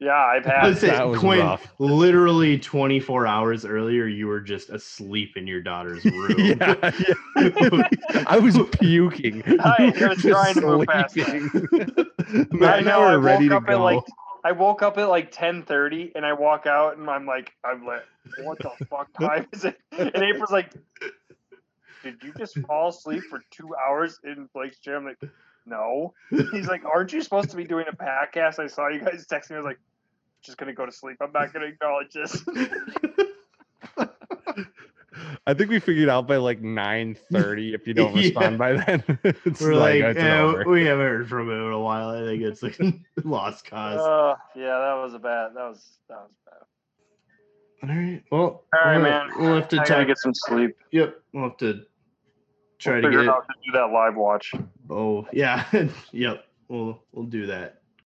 Yeah, I've had. Let's say, That was Quinn, rough. literally 24 hours earlier, you were just asleep in your daughter's room. yeah, yeah. I was puking. I was trying to move past sleeping. I Matt and know. I I were ready woke to up at go. like I woke up at like ten thirty, and I walk out, and I'm like, I'm like, what the fuck time is it? And April's like, Did you just fall asleep for two hours in Blake's gym? I'm like, no. He's like, Aren't you supposed to be doing a podcast? I saw you guys texting me. I was like, Just gonna go to sleep. I'm not gonna acknowledge this. I think we figured out by like nine thirty. If you don't Yeah. respond by then, it's We're like, it's "Eh, over. we haven't heard from him in a while. I think it's like lost cause. Uh, yeah, that was a bad. That was that was bad. All right. Well, All right, we'll, man. We'll have to I gotta get some sleep. Yep. We'll have to try We'll to get. out to do that live watch. Oh, yeah. yep. We'll we'll do that.